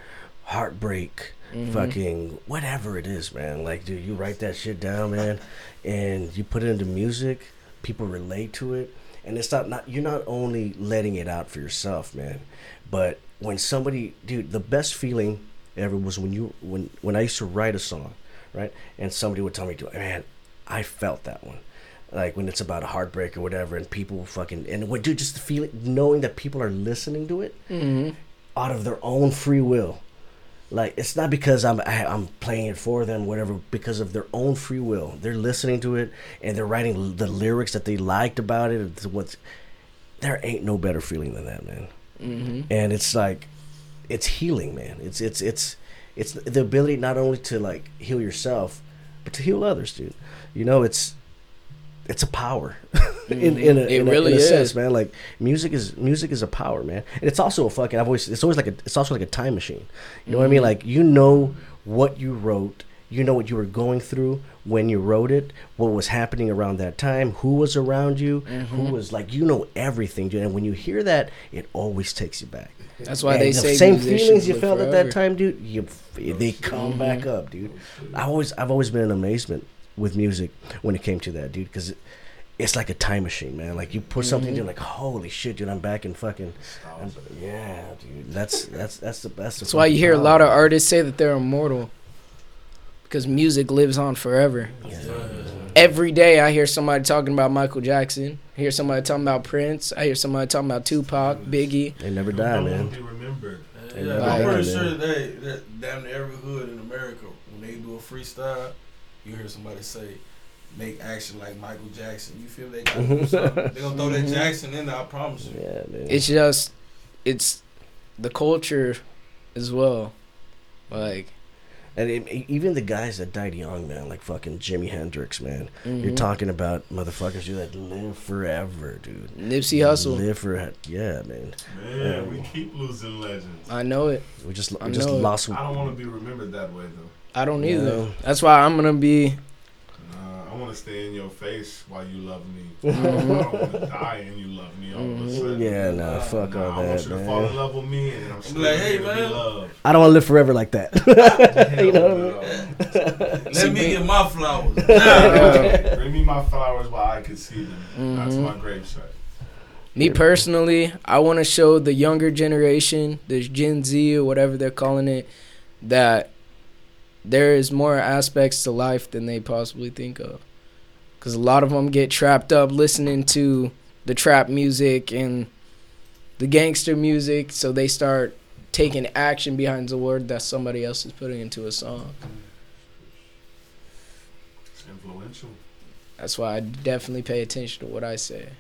heartbreak,
Mhm.
fucking whatever it is, man. Like, dude, you write that shit down, man, and you put it into music. People relate to it, and it's not not you're not only letting it out for yourself, man, but when somebody, dude, the best feeling ever was when you when when I used to write a song, right, and somebody would tell me, dude, man, I felt that one. Like when it's about a heartbreak or whatever, and people fucking and what dude, just the feeling, knowing that people are listening to it
Mhm.
out of their own free will. Like it's not because I'm I, I'm playing it for them, whatever. Because of their own free will, they're listening to it and they're writing l- the lyrics that they liked about it. It's what's there ain't no better feeling than that, man.
Mhm.
And it's like, it's healing, man. It's it's it's it's the ability not only to like heal yourself, but to heal others, dude. You know, it's it's a power [LAUGHS] in in a,
It
in a,
really
in a
is.
sense, man. Like music is music is a power, man. And it's also a fucking. I've always it's always like a it's also like a time machine. You know what I
Mm-hmm.
mean? Like you know what you wrote. You know what you were going through when you wrote it, what was happening around that time, who was around you,
Mm-hmm.
who was like, you know everything, dude. And when you hear that, it always takes you back.
That's why
And
they
the
say
same feelings you felt at that time, dude. You they come back up, dude. I always I've always been in amazement with music when it came to that, dude, because it, it's like a time machine, man. Like you put something,
Mm-hmm.
you're like, holy shit, dude, I'm back in fucking, I'm- yeah, dude. That's that's that's the best.
That's why you hear a lot of artists say that they're immortal. Because music lives on forever. Every day I hear somebody talking about Michael Jackson. I hear somebody talking about Prince. I hear somebody talking about Tupac, Biggie.
They never die, man.
Be remembered.
They
Yeah,
never
I'm pretty sure that, that damn near every hood in America, when they do a freestyle, you hear somebody say, make action like Michael Jackson. You feel they gotta do [LAUGHS] something. They gonna throw that Jackson in there, I promise you.
Yeah, man.
It's just, it's the culture as well. Like,
and it, even the guys that died young, man, like fucking Jimi Hendrix, man. You're
mhm.
talking about motherfuckers dude, that live forever, dude.
Nipsey Hussle.
Live for yeah, man.
Man, we keep losing legends.
I know it.
We just
I
we just
know it.
lost.
I don't want to be remembered that way though.
I don't
Yeah.
either. That's why I'm gonna be.
Nah, I want to stay in your face while you love me. [LAUGHS] I don't want to die and you love me all of a
Mhm.
sudden.
Yeah, nah, fuck
Nah,
all
I want
that,
you to fall in
man.
love with me and I'm still
like, hey,
here to be
man.
loved.
I don't want to live forever like that. [LAUGHS] you know what I mean?
what
Let me get my flowers. [LAUGHS]
Bring me my flowers while I can see them. That's
Mhm.
my gravesite.
Me personally, I want to show the younger generation, this Gen Z or whatever they're calling it, that there is more aspects to life than they possibly think of. Because a lot of them get trapped up listening to the trap music and the gangster music, so they start taking action behind the word that somebody else is putting into a song.
It's influential.
That's why I definitely pay attention to what I say.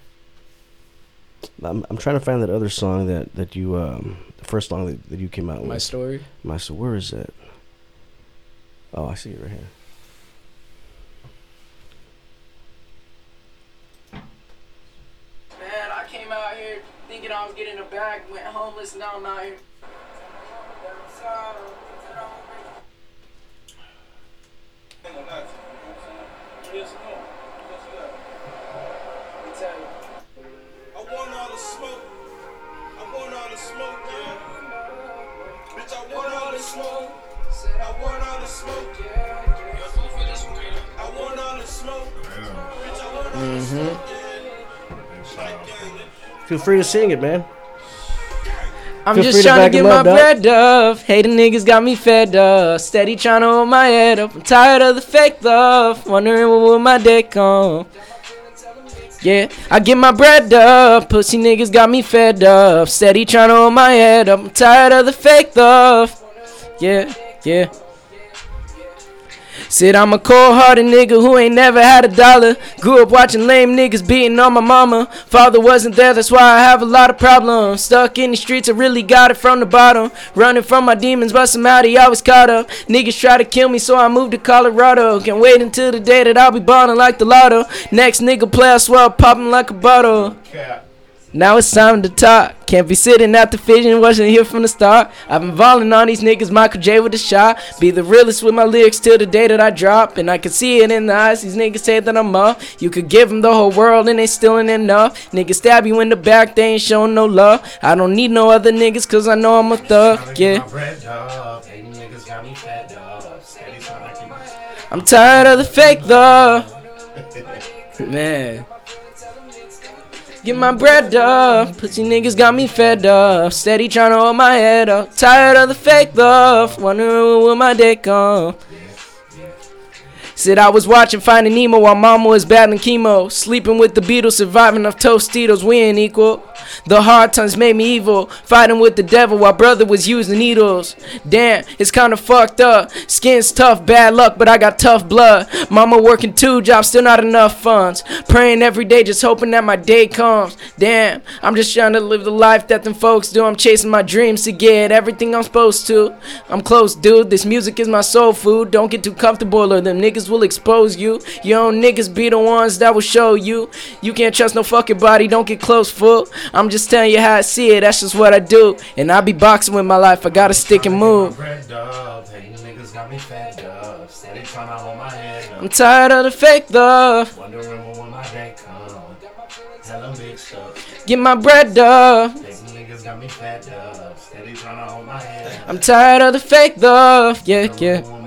I'm, I'm trying to find that other song that that you um the first song that, that you came out
My
with.
My story.
My so where is that? Oh, I see it right here.
Man, I came out here thinking I was getting a bag, went homeless, and now I'm out here.
I want all. I want all the smoke, yeah. Bitch, I want all the smoke. I want all the smoke. I want all the smoke.
Damn.
Bitch, I want all the smoke, yeah.
And shout out.
Feel free to sing it, man.
I'm
Feel
just
free to
trying to get my
up, dog.
bread up. Hating niggas got me fed up. Steady trying to hold my head up. I'm tired of the fake love. Wondering when will my day come. Yeah, I get my bread up. Pussy niggas got me fed up. Steady trying to hold my head up. I'm tired of the fake love. Yeah, yeah. Said I'm a cold hearted nigga who ain't never had a dollar. Grew up watching lame niggas beating on my mama. Father wasn't there, that's why I have a lot of problems. Stuck in the streets, I really got it from the bottom. Running from my demons, but somehow they always caught up. Niggas try to kill me, so I moved to Colorado. Can't wait until the day that I'll be balling like the lotto. Next nigga play, I swear I'll pop him like a bottle.
Cat.
Now it's time to talk. Can't be sitting at the vision, wasn't here from the start. I've been balling on these niggas, Michael J with the shot. Be the realest with my lyrics till the day that I drop. And I can see it in the eyes, these niggas say that I'm up. You could give them the whole world and they still ain't enough. Niggas stab you in the back, they ain't showing no love. I don't need no other niggas cause I know I'm a thug, yeah. I'm tired of the fake love. [LAUGHS] Man. Get my bread up. Pussy niggas got me fed up. Steady trying to hold my head up. Tired of the fake love. Wondering when my day come. Said I was watching Finding Nemo while mama was battling chemo. Sleeping with the Beatles, surviving off Tostitos, we ain't equal. The hard times made me evil. Fighting with the devil while brother was using needles. Damn, it's kinda fucked up. Skin's tough, bad luck, but I got tough blood. Mama working two jobs, still not enough funds. Praying every day, just hoping that my day comes. Damn, I'm just trying to live the life that them folks do. I'm chasing my dreams to get everything I'm supposed to. I'm close, dude. This music is my soul food. Don't get too comfortable or them niggas will expose you. Your own niggas be the ones that will show you. You can't trust no fucking body, don't get close, fool. I'm just telling you how I see it, that's just what I do. And I be boxing with my life, I gotta stick and move.
Niggas
I'm tired of the fake love. Get my bread
niggas up.
I'm tired of the fake love. Yeah, yeah.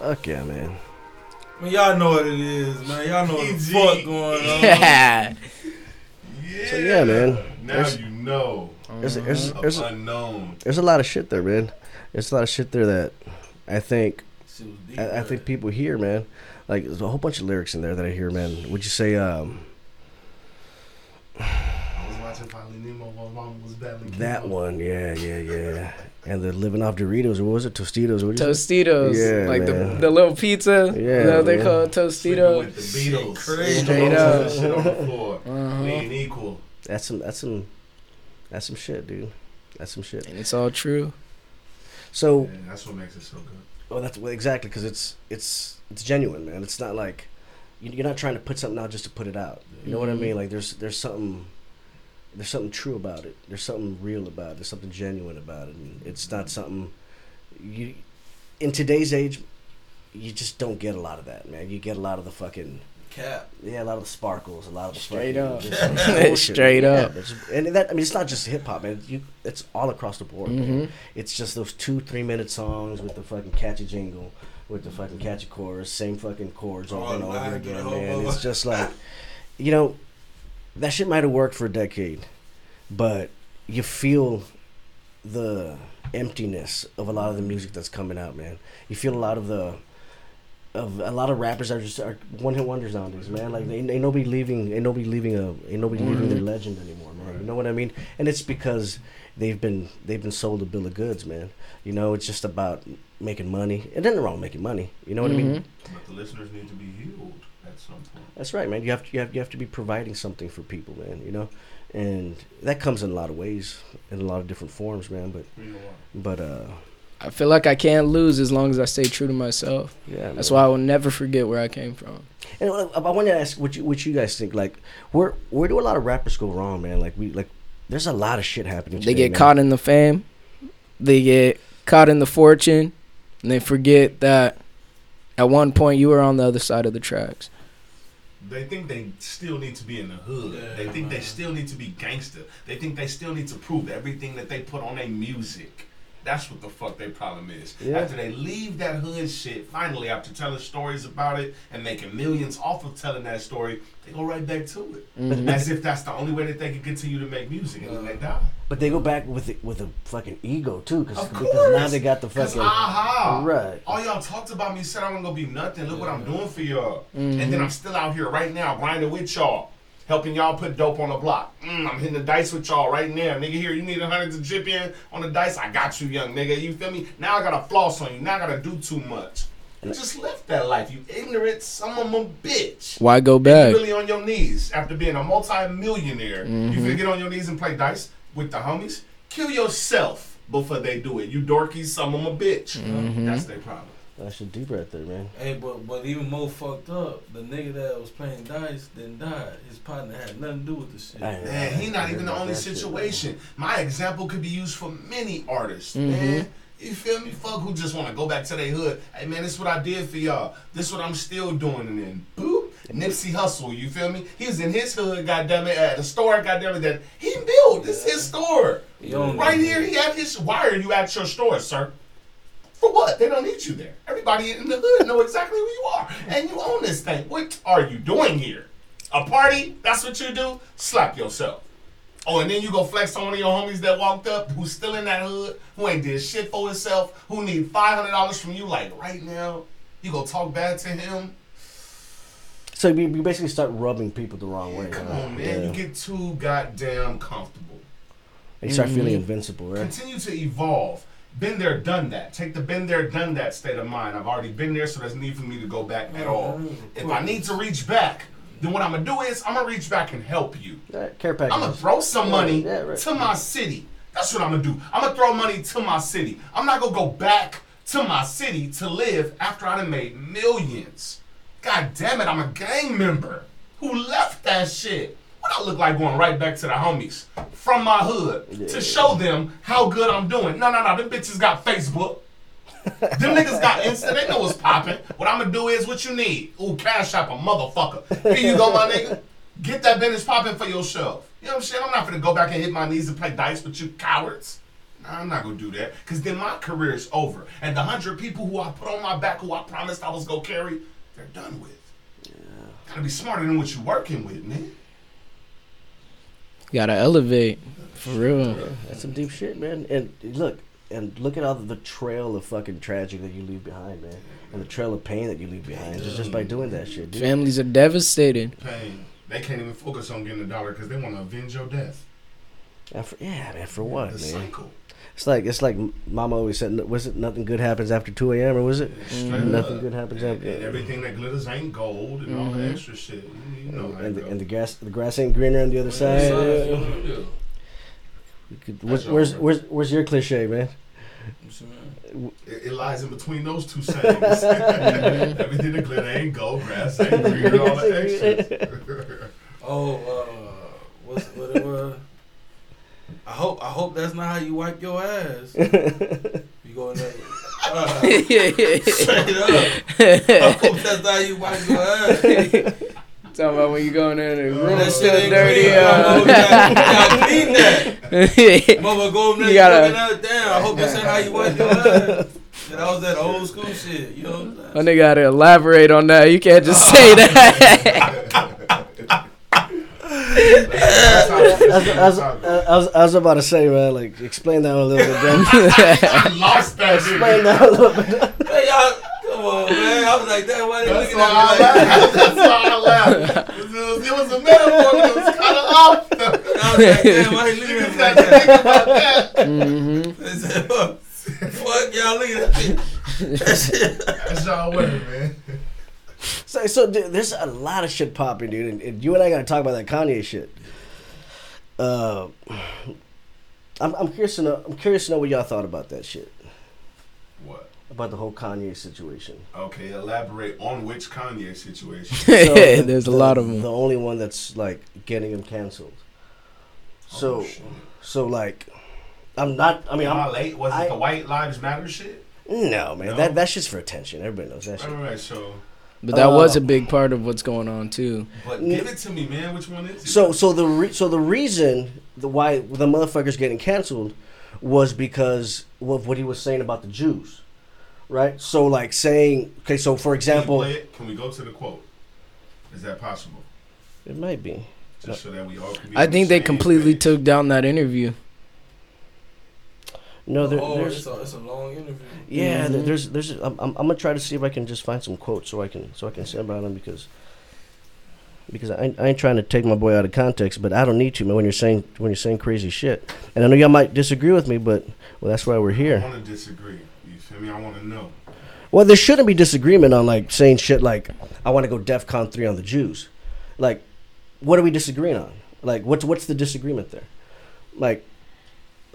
Fuck yeah, man.
Man, y'all know what it is, man. Y'all know what the fuck going on.
Yeah. [LAUGHS]
Yeah.
So, yeah, man.
Now
There's-
you know.
There's, there's,
Of
there's,
unknown.
there's a lot of shit there, man. There's a lot of shit there that I think
deep,
I, I think people hear, man. Like there's a whole bunch of lyrics in there that I hear, man. Would you say um
I was watching Finding Nemo while mama was battling.
that
chemo.
one? Yeah, yeah, yeah. And the living off Doritos, what was it? Tostitos? What did you say?
Tostitos,
Yeah,
like
man.
the the little pizza.
Yeah,
Yeah, they
man.
call it
Sleeping
Tostito.
with the Beatles.
crazy.
Straight
Those
up.
other shit on the floor.
Uh-huh.
We ain't equal.
That's some. That's some. That's some shit, dude. That's some shit.
And it's all true.
So,
Yeah, that's what makes it so good.
Oh, that's well, exactly because it's it's it's genuine, man. It's not like you- you're not trying to put something out just to put it out. You know what I
Mhm.
mean? Like there's there's something there's something true about it. There's something real about it. There's something genuine about it. And it's not something you in today's age you just don't get a lot of that, man. You get a lot of the fucking
Cap.
yeah, a lot of the sparkles, a lot of the
Straight
fucking,
up.
just [LAUGHS]
Straight
man.
up.
And that I mean, it's not just hip hop, man. You, it's all across the board. man.
hmm
It's just those two, three minute songs with the fucking catchy jingle, with the fucking catchy chorus, same fucking chords over
Oh,
and over again,
to
man. It's just [LAUGHS] like, you know, that shit might have worked for a decade, but you feel the emptiness of a lot of the music that's coming out, man. You feel a lot of the. Of a lot of rappers are just are one hit wonders nowadays, man. Like ain't, ain't nobody leaving, ain't nobody leaving a, ain't nobody leaving their mm-hmm. legend anymore, man. You know what I mean? And it's because they've been they've been sold a bill of goods, man. You know, it's just about making money. And nothing wrong with making money. You know what I mean? Mm-hmm.
But the listeners need to be healed at some point.
That's right, man. You have to, you have you have to be providing something for people, man. You know, and that comes in a lot of ways, in a lot of different forms, man. But
Who you are.
but uh,
I feel like I can't lose as long as I stay true to myself.
yeah,
That's why I will never forget where I came from.
And uh, I want to ask what you what you guys think. Like, where where do a lot of rappers go wrong, man? Like we like, there's a lot of shit happening.
They get
man.
caught in the fame, they get caught in the fortune, and they forget that at one point you were on the other side of the tracks.
They think they still need to be in the hood.
Yeah,
they think they still need to be gangster. They think they still need to prove everything that they put on their music. That's what the fuck their problem is.
Yeah.
After they leave that hood shit, finally, after telling stories about it and making millions off of telling that story, they go right back to it.
Mhm.
As if that's the only way that they can continue to make music, and then they die.
But they go back with it, with a fucking ego too, cause,
Of
because now they got the fucking
aha,
right.
all y'all talked about me said I wasn't gonna be nothing. Look what I'm doing for y'all.
Mhm.
And then I'm still out here right now grinding with y'all, helping y'all put dope on the block. Mm, I'm hitting the dice with y'all right now, nigga. Here, you need a hundred to chip in on the dice. I got you, young nigga. You feel me? Now I gotta floss on you. Now I gotta do too much. You just left that life. You ignorant son of a bitch.
Why go
You
back?
really on your knees after being a multi-millionaire. You
Mm-hmm.
feel get on your knees and play dice with the homies? Kill yourself before they do it. You dorky son of a bitch.
Mm-hmm.
That's their problem.
That's shit deep right there, man.
Hey, but but even more fucked up, the nigga that was playing dice then died. His partner had nothing to do with the shit.
I-
Man, he not even the only
that shit,
situation. My example could be used for many artists,
Mhm.
man. You feel me? Fuck who just want to go back to their hood. Hey man, this is what I did for y'all. This what I'm still doing. And then boop, Nipsey Hussle. You feel me? He was in his hood, goddamn it, at a store, goddamn it, that he built. This is his store.
He owned
Right
it.
here, he had his. Why are you at your store, sir? For what? They don't need you there. Everybody in the hood know exactly who you are, and you own this thing. What are you doing here? A party? That's what you do? Slap yourself. Oh, and then you go flex on one of your homies that walked up, who's still in that hood, who ain't did shit for himself, who need five hundred dollars from you, like right now. You go talk bad to him.
So you, you basically start rubbing people the wrong way.
Come
huh?
on, man.
Yeah.
You get too goddamn comfortable.
And you start feeling
Mhm.
invincible, right?
Continue to evolve. Been there, done that. Take the been there, done that state of mind. I've already been there, so there's no need for me to go back at all. Mm-hmm. If I need to reach back, then what I'm gonna do is I'm gonna reach back and help you.
Right, care package.
I'm gonna throw some money
Yeah, right.
to my city. That's what I'm gonna do. I'm gonna throw money to my city. I'm not gonna go back to my city to live after I done made millions. God damn it, I'm a gang member who left that shit. What I look like going right back to the homies from my hood to show them how good I'm doing. No, no, no, them bitches got Facebook. Them niggas got Insta. They know what's popping. What I'm gonna do is what you need. Ooh, cash app a motherfucker. Here you go, my nigga. Get that business popping for yourself. You know what I'm saying? I'm not gonna go back and hit my knees and play dice with you cowards. Nah, I'm not gonna do that because then my career is over, and the hundred people who I put on my back, who I promised I was gonna carry, they're done with. Yeah. Gotta be smarter than what you're working with, man.
Gotta elevate. For real.
That's some deep shit, man. And look, and look at all the trail of fucking tragedy that you leave behind, man, and the trail of pain that you leave behind just just by doing that shit, dude.
Families are devastated.
Pain. They can't even focus on getting a dollar because they want to avenge your death.
And for, yeah, man. For what,
the
man?
cycle.
It's like it's like Mama always said. Was it nothing good happens after two a.m. or was it
Straight
nothing
up.
good happens
And,
after?
and everything that glitters ain't gold and all the extra shit. You, know how
and, the, and the grass the grass ain't greener on the other side.
Yeah.
Could- Where's, where's where's where's your cliche, man?
It, it lies in between those two sayings. [LAUGHS] Everything that glitter ain't gold, grass ain't green, and all the extras. [LAUGHS] [LAUGHS]
Oh, uh, what's what it was? I hope I hope that's not how you wipe your ass. [LAUGHS] You go in there. Uh, straight [LAUGHS] up. I hope that's not how you wipe your ass.
Talking about when you go in there and the room
That
is
shit
still
ain't
dirty.
clean. I
Uh,
hope that- gotta clean that. [LAUGHS] Mama go over there,
You
you
gotta-
gotta, looking at it, damn. I hope that's not how you wipe your ass. Yeah, that was that old school shit. You know what I'm saying?
My nigga gotta elaborate on that. You can't just say that.
I was, I, was, I, was, about to say, man, like explain that a little bit, bro.
I [LAUGHS] lost that
explain
nigga.
that a little bit.
Hey, y'all, come on, man. I was like, damn, why they
That's
looking
why I
at me like that?
That's why I laughed. It was, it was a metaphor, but it was kind of off. though.
I was like, damn, why they looking at
Niggas
me like that?
think about that.
mm-hmm.
They said, fuck, fuck y'all looking at me. That shit.
That's y'all winning, man. [LAUGHS]
So, so dude, there's a lot of shit popping, dude, and, and you and I gotta talk about that Kanye shit. Uh, I'm, I'm curious to know. I'm curious to know what y'all thought about that shit,
What?
about the whole Kanye situation.
Okay, elaborate on which Kanye situation. [LAUGHS]
So, the- [LAUGHS]
There's a lot of them.
The only one that's like getting him canceled. So,
Oh, shit.
so like, I'm not. I mean,
Am I
I'm
late? Was
I-
it the White Lives Matter shit?
no man.
No?
That that's just for attention. Everybody knows that shit.
All right, so.
But that
Uh,
was a big part of what's going on too.
But give it to me, man. Which one is it?
So so the re- so the reason the why the motherfucker's getting canceled was because of what he was saying about the Jews, right? So like saying okay, so for
Can we
example,
play it? Can we go to the quote? Is that possible?
it might be.
Just so that we all can be
I think they completely
page.
took down that interview.
No, there,
oh,
there's
it's a, it's a long interview.
yeah, there-
Mhm.
there's there's I'm, I'm I'm gonna try to see if I can just find some quotes so I can so I can say about them because because I, I ain't trying to take my boy out of context, but I don't need to, man. When you're saying when you're saying crazy shit, and I know y'all might disagree with me, but well, that's why we're here.
I want to disagree. You feel me? I want to know.
Well, there shouldn't be disagreement on like saying shit like I want to go DEFCON three on the Jews. Like, what are we disagreeing on? Like, what's what's the disagreement there? Like,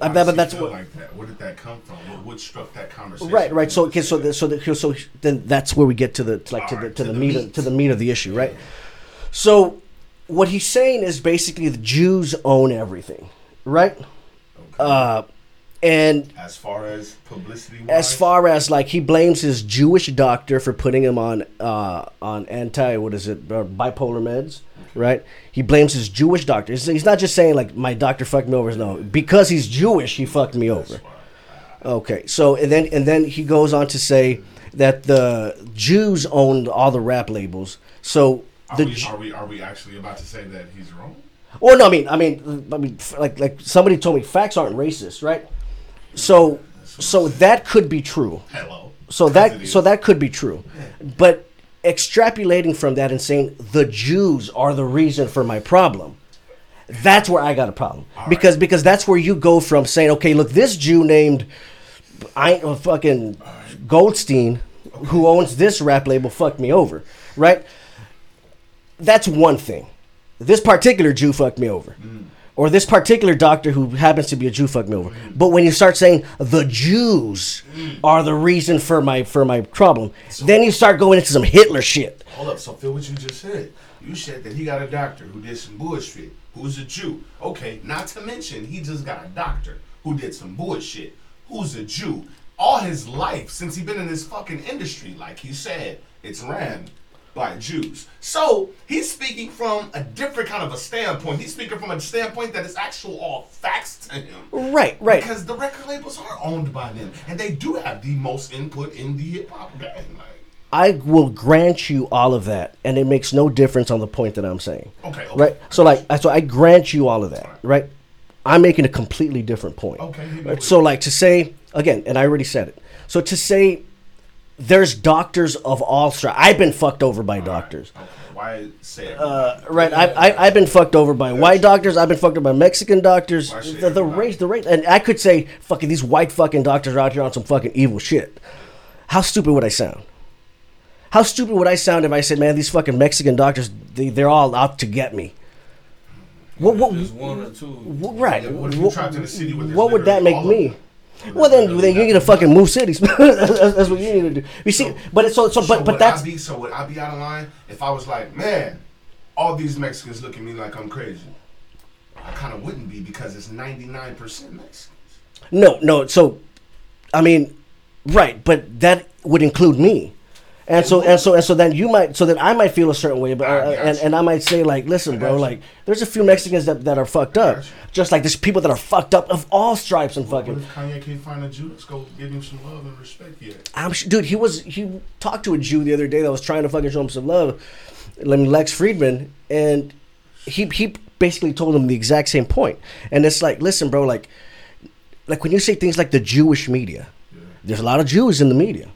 I,
Why
but that's what.
like that. Where did that come from? What, what struck that conversation?
Right, right. So, okay, so, the, so, the, so then that's where we get to the to like to the to
to
the meat. of, to the meat of the issue, right? So, what he's saying is basically the Jews own everything, right?
Okay.
Uh, and
as far as publicity,
as far as like he blames his Jewish doctor for putting him on uh on anti what is it uh, bipolar meds, right? He blames his Jewish doctor. He's, he's not just saying like my doctor fucked me over. No, because he's Jewish, he fucked me over. Okay, so and then and then he goes on to say that the Jews owned all the rap labels. So
are, we, are we are we actually about to say that he's wrong?
well, no, I mean, I mean, I mean, like like somebody told me facts aren't racist, right? So so that could be true.
Hello.
So that so that could be true, but extrapolating from that and saying the Jews are the reason for my problem, that's where I got a problem because because that's where you go from saying okay, look, this Jew named I ain't a fucking Goldstein who owns this rap label fucked me over, right? That's one thing. This particular Jew fucked me over. Or this particular doctor who happens to be a Jew fucked me over. But when you start saying the Jews are the reason for my for my problem, then you start going into some Hitler shit.
Hold up. So feel what you just said. You said that he got a doctor who did some bullshit. Who's a Jew? Okay. Not to mention he just got a doctor who did some bullshit. Who's a Jew? All his life since he been in this fucking industry, like he said, it's ran by Jews. So he's speaking from a different kind of a standpoint. He's speaking from a standpoint that is actual all facts to him.
Right, right.
Because the record labels are owned by them, and they do have the most input in the hip hop game. Like,
I will grant you all of that, and it makes no difference on the point that I'm saying.
okay, okay.
Right. So like, so I grant you all of that. Right. I'm making a completely different point.
Okay,
Right? So like to say again, and I already said it. So to say there's doctors of all stripes. I've been fucked over by doctors.
Okay, why say it?
Uh, right, I, I, I've been fucked over by white doctors. I've been fucked over by Mexican doctors. The, the race, the race, and I could say, fucking these white fucking doctors are out here on some fucking evil shit. How stupid would I sound? How stupid would I sound if I said, man, these fucking Mexican doctors, they, they're all out to get me? What, what,
Just one or two.
what- right?
Yeah, what
What,
trapped in city
what would that make
all
me? Well, then, then you need to fucking move cities. [LAUGHS] that's, that's what you need to do. You see, but it's so, so,
So
but, but that's
I be, so would I be out of line if I was like, man, all these Mexicans look at me like I'm crazy? I kind of wouldn't be because it's 99% Mexicans.
No, no. So, I mean, right, but that would include me, and so and so and so then you might so that I might feel a certain way, but
I
uh, and and I might say like, listen, bro, like there's a few Mexicans that, that are fucked up, just like there's people that are fucked up of all stripes and fucking.
if Kanye can't find a Jew? Let's go give him some love and respect yet.
I'm sh- dude. He was he talked to a Jew the other day that was trying to fucking show him some love, I mean, Lex Fridman, and he he basically told him the exact same point, and it's like, listen, bro, like like when you say things like the Jewish media, there's a lot of Jews in the media,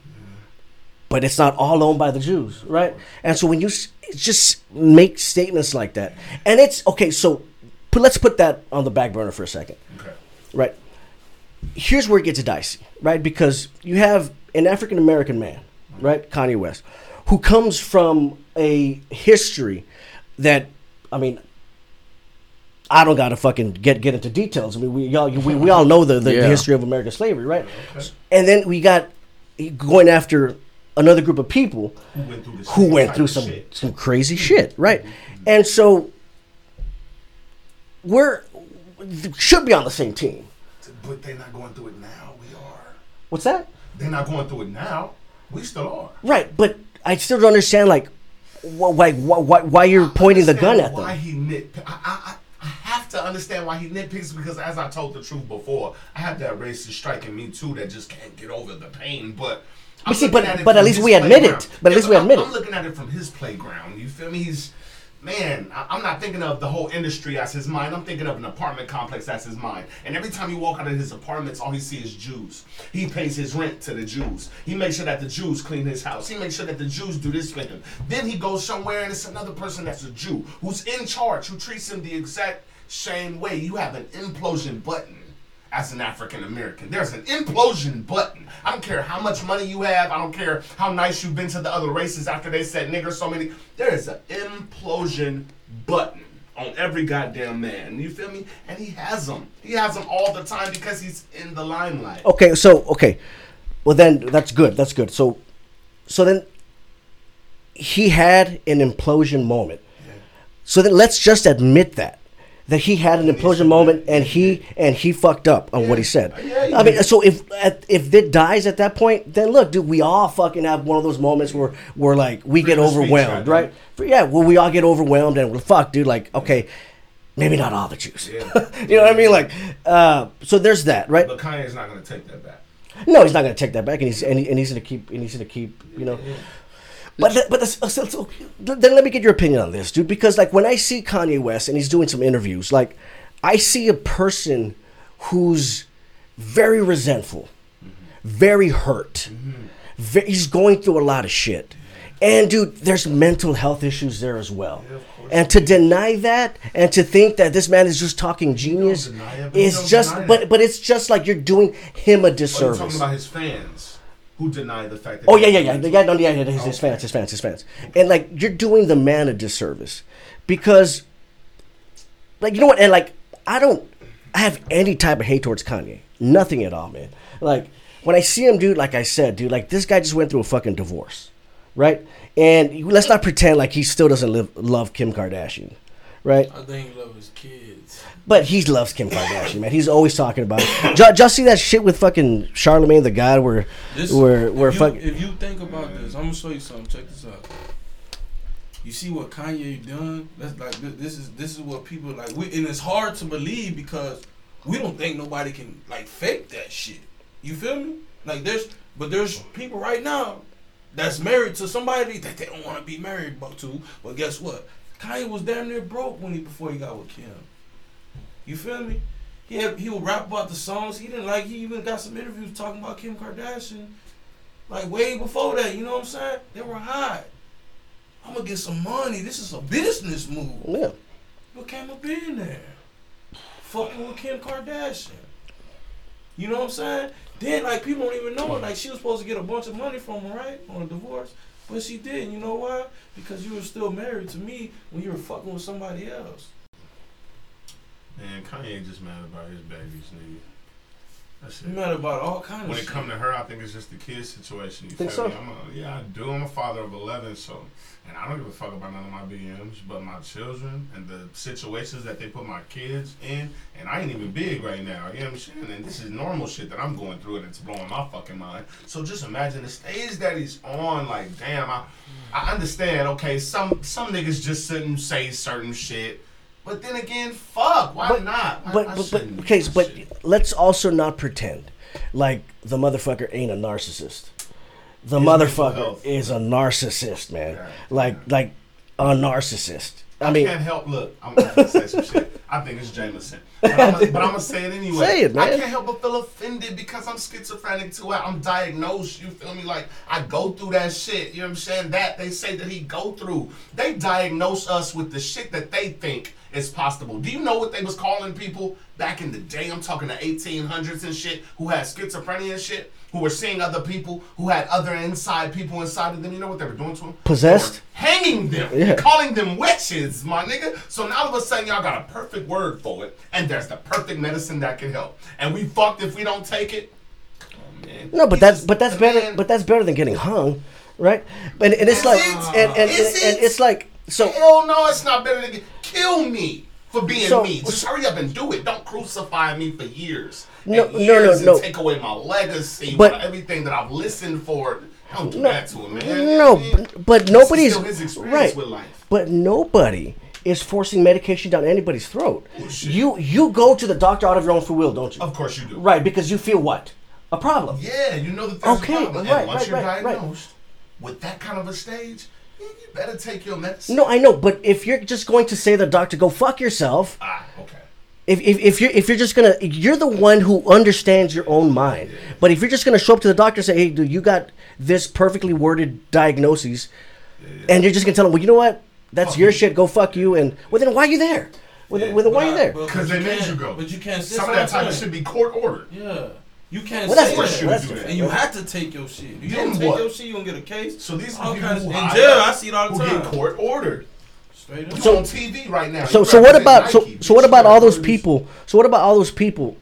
but it's not all owned by the Jews, right? And so when you just make statements like that, and it's okay, so put, let's put that on the back burner for a second,
Okay.
right? Here's where it gets dicey, right? Because you have an African American man, right, Kanye West, who comes from a history that, I mean, I don't gotta fucking get get into details. I mean, we all we, we all know the, the, [LAUGHS]
Yeah.
history of American slavery, right?
Okay.
And then we got going after another group of people
Who went through,
who went through some
shit?
some crazy shit, right? And so we're should be on the same team.
But they're not going through it now. We are.
What's that?
They're not going through it now. We still are.
Right, but I still don't understand like wh- why why, why you're pointing the gun at
Why
them.
he nitpick? I, I, I- have to understand why he nitpicks because, as I told the truth before, I have that racist strike in me too that just can't get over the pain. But,
But see, but-
at
but at least we admit it. But at least we
I'm-
admit it.
I'm looking at it from his playground. You feel me? He's man. I, I'm not thinking of the whole industry as his mind. I'm thinking of an apartment complex as his mind. And every time you walk out of his apartments, all he sees is Jews. He pays his rent to the Jews. He makes sure that the Jews clean his house. He makes sure that the Jews do this for him. Then he goes somewhere and it's another person that's a Jew who's in charge, who treats him the exact same way. You have an implosion button as an African American. There's an implosion button. I don't care how much money you have. I don't care how nice you've been to the other races after they said nigger so many. There is an implosion button on every goddamn man. You feel me? And he has them. He has them all the time because he's in the limelight.
Okay, so okay, well then that's good. That's good. So, so then he had an implosion moment. So then let's just admit that that he had an implosion moment and he and he fucked up on what he said. I mean, so if if it dies at that point, then look, dude, we all fucking have one of those moments where we're like we get overwhelmed,
right?
Yeah, well, we all get overwhelmed and we're fuck, dude. Like, okay, maybe not all the Jews. [LAUGHS] You know what I mean? Like, uh, so there's that, right?
But Kanye's not going to take that back.
No, he's not going to take that back, and he's and, he, and he's to keep and he's to keep you know. But th- but that's, so, so, then let me get your opinion on this, dude. Because like when I see Kanye West and he's doing some interviews, like I see a person who's very resentful, very hurt. Ve- he's going through a lot of shit, and dude, there's mental health issues there as well. And to deny that, and to think that this man is just talking genius,
deny it, but he
is just but but it's just like you're doing him a disservice.
talking about his fans who deny the fact that
Oh
he-
yeah, yeah, yeah, yeah, no, yeah, yeah. His, his fans, his fans, his fans, and like you're doing the man a disservice because, like, you know what? And like, I don't have any type of hate towards Kanye, nothing at all, man. Like when I see him, dude, like I said, dude, like this guy just went through a fucking divorce, right? And let's not pretend like he still doesn't live, love Kim Kardashian, right?
I think he love his kids.
But he loves Kim Kardashian, man. He's always talking about it. Just, just see that shit with fucking Charlamagne the God, where,
This,
where, where
if, you,
fuck.
if you think about this, I'm gonna show you something. Check this out. you see what Kanye done. That's like this is this is what people like. We and it's hard to believe because we don't think nobody can like fake that shit. You feel me? Like there's but there's people right now that's married to somebody that they don't want to be married to. But guess what? Kanye was damn near broke when he before he got with Kim. You feel me? He had, he would rap about the songs he didn't like. He even got some interviews talking about Kim Kardashian, like way before that. You know what I'm saying? They were hot. I'm gonna get some money. This is a business move.
Yeah.
Became a billionaire, fucking with Kim Kardashian. You know what I'm saying? Then like people don't even know it. Like she was supposed to get a bunch of money from him, right, on a divorce, but she didn't. You know why? Because you were still married to me when you were fucking with somebody else.
Man, Kanye just mad about his babies, nigga. That's it.
You mad about all kind of
When it
shit.
come to her, I think it's just the kid situation. You
Think
feel
so?
me? I'm a, yeah, I do. I'm a father of 11, so, and I don't give a fuck about none of my BMs, but my children and the situations that they put my kids in. And I ain't even big right now. You know what I'm saying? And this is normal shit that I'm going through, and it's blowing my fucking mind. So just imagine the stage that he's on. Like, damn, I, I understand. Okay, some some niggas just shouldn't say certain shit. But then again, fuck, why
But-
not? Why-
But
I
but, but okay, but let's also not pretend like the motherfucker ain't a narcissist. The
His
motherfucker is a narcissist, man.
Yeah.
Like like a narcissist. I
I
mean,
can't help. Look, I'm gonna say some shit. I think it's Jameson, but I'm, gonna, [LAUGHS] but I'm gonna say it anyway.
Say it, man.
I can't help but feel offended because I'm schizophrenic too. I'm diagnosed. You feel me? Like I go through that shit. You know what I'm saying? That they say that he go through. They diagnose us with the shit that they think is possible. Do you know what they was calling people back in the day? I'm talking the 1800s and shit who had schizophrenia and shit. Who were seeing other people who had other inside people inside of them. You know what they were doing to them?
Possessed?
hanging them,
Yeah.
calling them witches, my nigga. So now all of a sudden y'all got a perfect word for it, and there's the perfect medicine that can help. And we fucked if we don't take it. Oh, man.
no, but
He's
that's but that's better.
man-
But that's better than getting hung, right? And, and it's
Is
like
it?
and and,
Is
and, and it's like so.
Hell no, it's not better than get, kill me for being
So-
me. Just hurry up and do it. Don't crucify me for years.
No,
and
no, no,
years
no.
And take away my legacy,
But-
everything that I've listened for. Don't do
No,
that to him, man.
No,
mean?
but, but nobody's
still his experience
right.
with life.
But nobody is forcing medication down anybody's throat.
Oh, Bullshit.
You you go to the doctor out of your own free will, don't you?
Of course you do.
Right, because you feel what? A problem.
Yeah, you know that there's
Okay,
a problem.
right,
and once
right,
you're
right, right.
diagnosed with that kind of a stage, you better take your medicine.
No, I know, but if you're just going to say to the doctor, go fuck yourself,
Ah, okay.
if, if, if you're if you're just gonna you're the one who understands your own mind. But if you're just gonna show up to the doctor and say, Hey dude, you got this perfectly worded diagnosis and you're just gonna tell them, Well, you know what? That's
Fuck
your
you.
shit, go fuck you and well then why are you there? Well, then, well, then why are you there?
Because they made you go.
But you can't.
Some of that time of shit be court ordered.
Yeah. You can't
Well,
say
that's
that.
different. That's
do that.
And you have to take your shit. You
Then
don't take
what?
your shit, you gonna get a case.
So these
All
people
kinds of-
hide
in jail. I see it all the time.
who
time.
get court ordered.
Straight up.
So-
on TV right now?
So so what about so
Nike,
so what about all those people? So what about all those people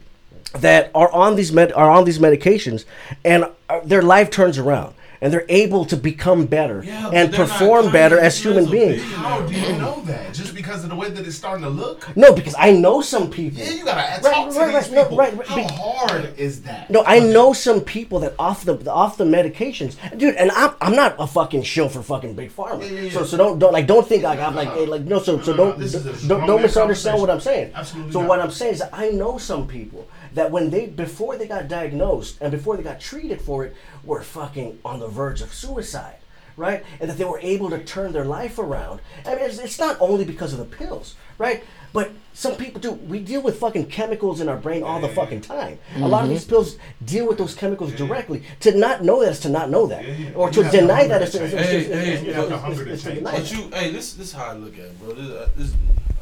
that are on these med are on these medications and uh, their life turns around and they're able to become better
Yeah,
and perform better as human beings?
How do you know that? Just because of the way that it's starting to look?
No, because I know some people.
Yeah, you gotta
Right,
talk to
right,
these
right, no,
people.
right, right,
How
be-
hard is that?
No, I know some people that off the off the medications, dude. And I'm I'm not a fucking shill for fucking big pharma.
Yeah, yeah.
So so don't don't like don't think like I'm like
No,
hey, like no so so
no, no,
don't don't, don't misunderstand what I'm saying.
Absolutely
So
not.
what I'm saying is that I know some people that when they before they got diagnosed and before they got treated for it were fucking on the verge of suicide. Right, and that they were able to turn their life around. I mean, it's, it's not only because of the pills, right? But some people do. We deal with fucking chemicals in our brain all the fucking time. A lot of these pills deal with those chemicals directly. To not know that is to not know that, or to deny that is to, is,
change.
is,
Hey,
is, is,
you have the
is-
hunger to
is to
change.
deny
But you, hey, this this how I look at it, bro. This, uh, this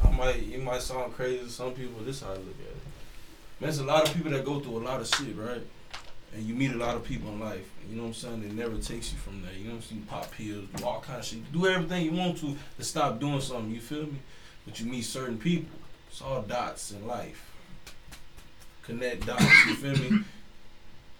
I might it might sound crazy to some people. This is how I look at it. There's a lot of people that go through a lot of shit, right? And you meet a lot of people in life. You know what I'm saying? It never takes you from there. You know what I'm saying? You pop pills, do all kind of shit. Do everything you want to to stop doing something. You feel me? But you meet certain people. It's all dots in life. Connect dots. You feel me?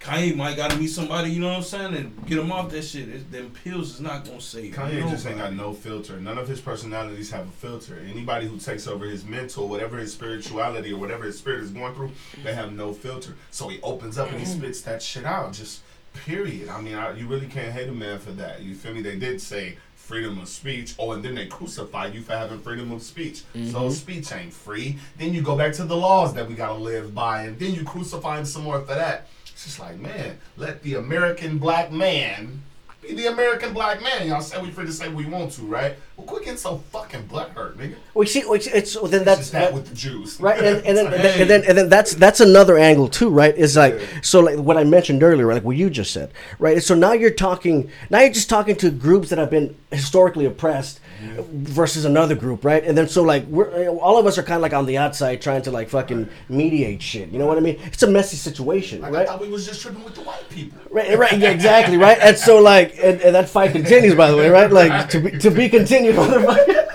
Kanye might gotta meet somebody, you know what I'm saying, and get him off that shit. It's, them pills is not gonna save. Him.
Kanye just ain't got no filter. None of his personalities have a filter. Anybody who takes over his mental, whatever his spirituality or whatever his spirit is going through, they have no filter. So he opens up and he spits that shit out. Just period. I mean, I, you really can't hate a man for that. You feel me? They did say freedom of speech. Oh, and then they crucify you for having freedom of speech.
Mm-hmm.
So speech ain't free. Then you go back to the laws that we gotta live by, and then you crucify him some more for that. It's just like, man, let the American black man be the American black man. Y'all say we free to say what we want to, right? Well, quit getting so fucking butthurt, nigga.
We see. We see it's, well, then
It's
that's
just that with the Jews,
right and, and, then, and, then, and then and then that's that's another angle too right is like so like what i mentioned earlier like what you just said right so now you're talking now you're just talking to groups that have been historically oppressed versus another group right and then so like we're all of us are kind of like on the outside trying to like fucking mediate shit you know what i mean it's a messy situation
Like,
right
I thought we was just tripping with the white people.
Right, right, yeah, exactly, right. And so, like, and, and that fight continues, by the way, right? Like, to be to be continued, motherfucker.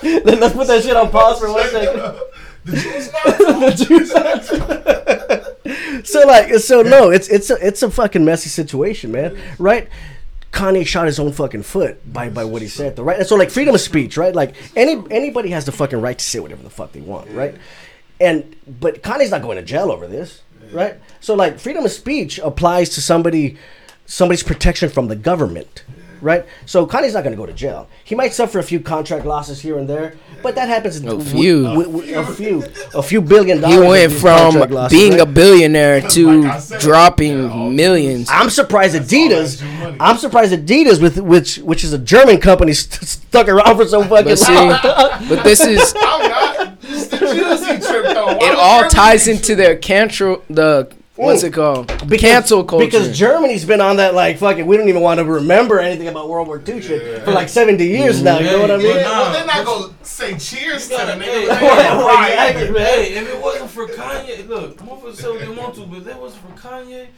[LAUGHS] then let's put that shit on pause for one second.
The Jews not [LAUGHS]
The Jews- [LAUGHS] so like, so no, it's it's a it's a fucking messy situation, man. Right? Kanye shot his own fucking foot by, by what he said, though, right? And so like freedom of speech, right? Like any anybody has the fucking right to say whatever the fuck they want, right? And but Kanye's not going to jail over this, right? So like freedom of speech applies to somebody somebody's protection from the government, right? So Kanye's not going to go to jail. He might suffer a few contract losses here and there, but that happens.
A few.
w- w- a few, a few billion dollars.
He went from
losses,
being
right?
a billionaire to
Like said,
dropping millions.
I'm surprised Adidas.
that Jew money.
I'm surprised Adidas, with which which is a German company, st- [LAUGHS] stuck around for so fucking
But see,
long.
but this is [LAUGHS]
I'm not. It's the Jews he tripped on. Why
it all ties into their cancel the what's it called cancel culture.
Because Germany's been on that like fucking. We don't even want to remember anything about World War II shit for like 70 years mm-hmm. now. You know what I mean?
Yeah, well, they're not gonna say cheers to
You
the
gotta-
nigga.
hey, [LAUGHS] hey,
right.
Hey, if it wasn't for Kanye, look, motherfuckers say what they want to, but if it wasn't for Kanye, who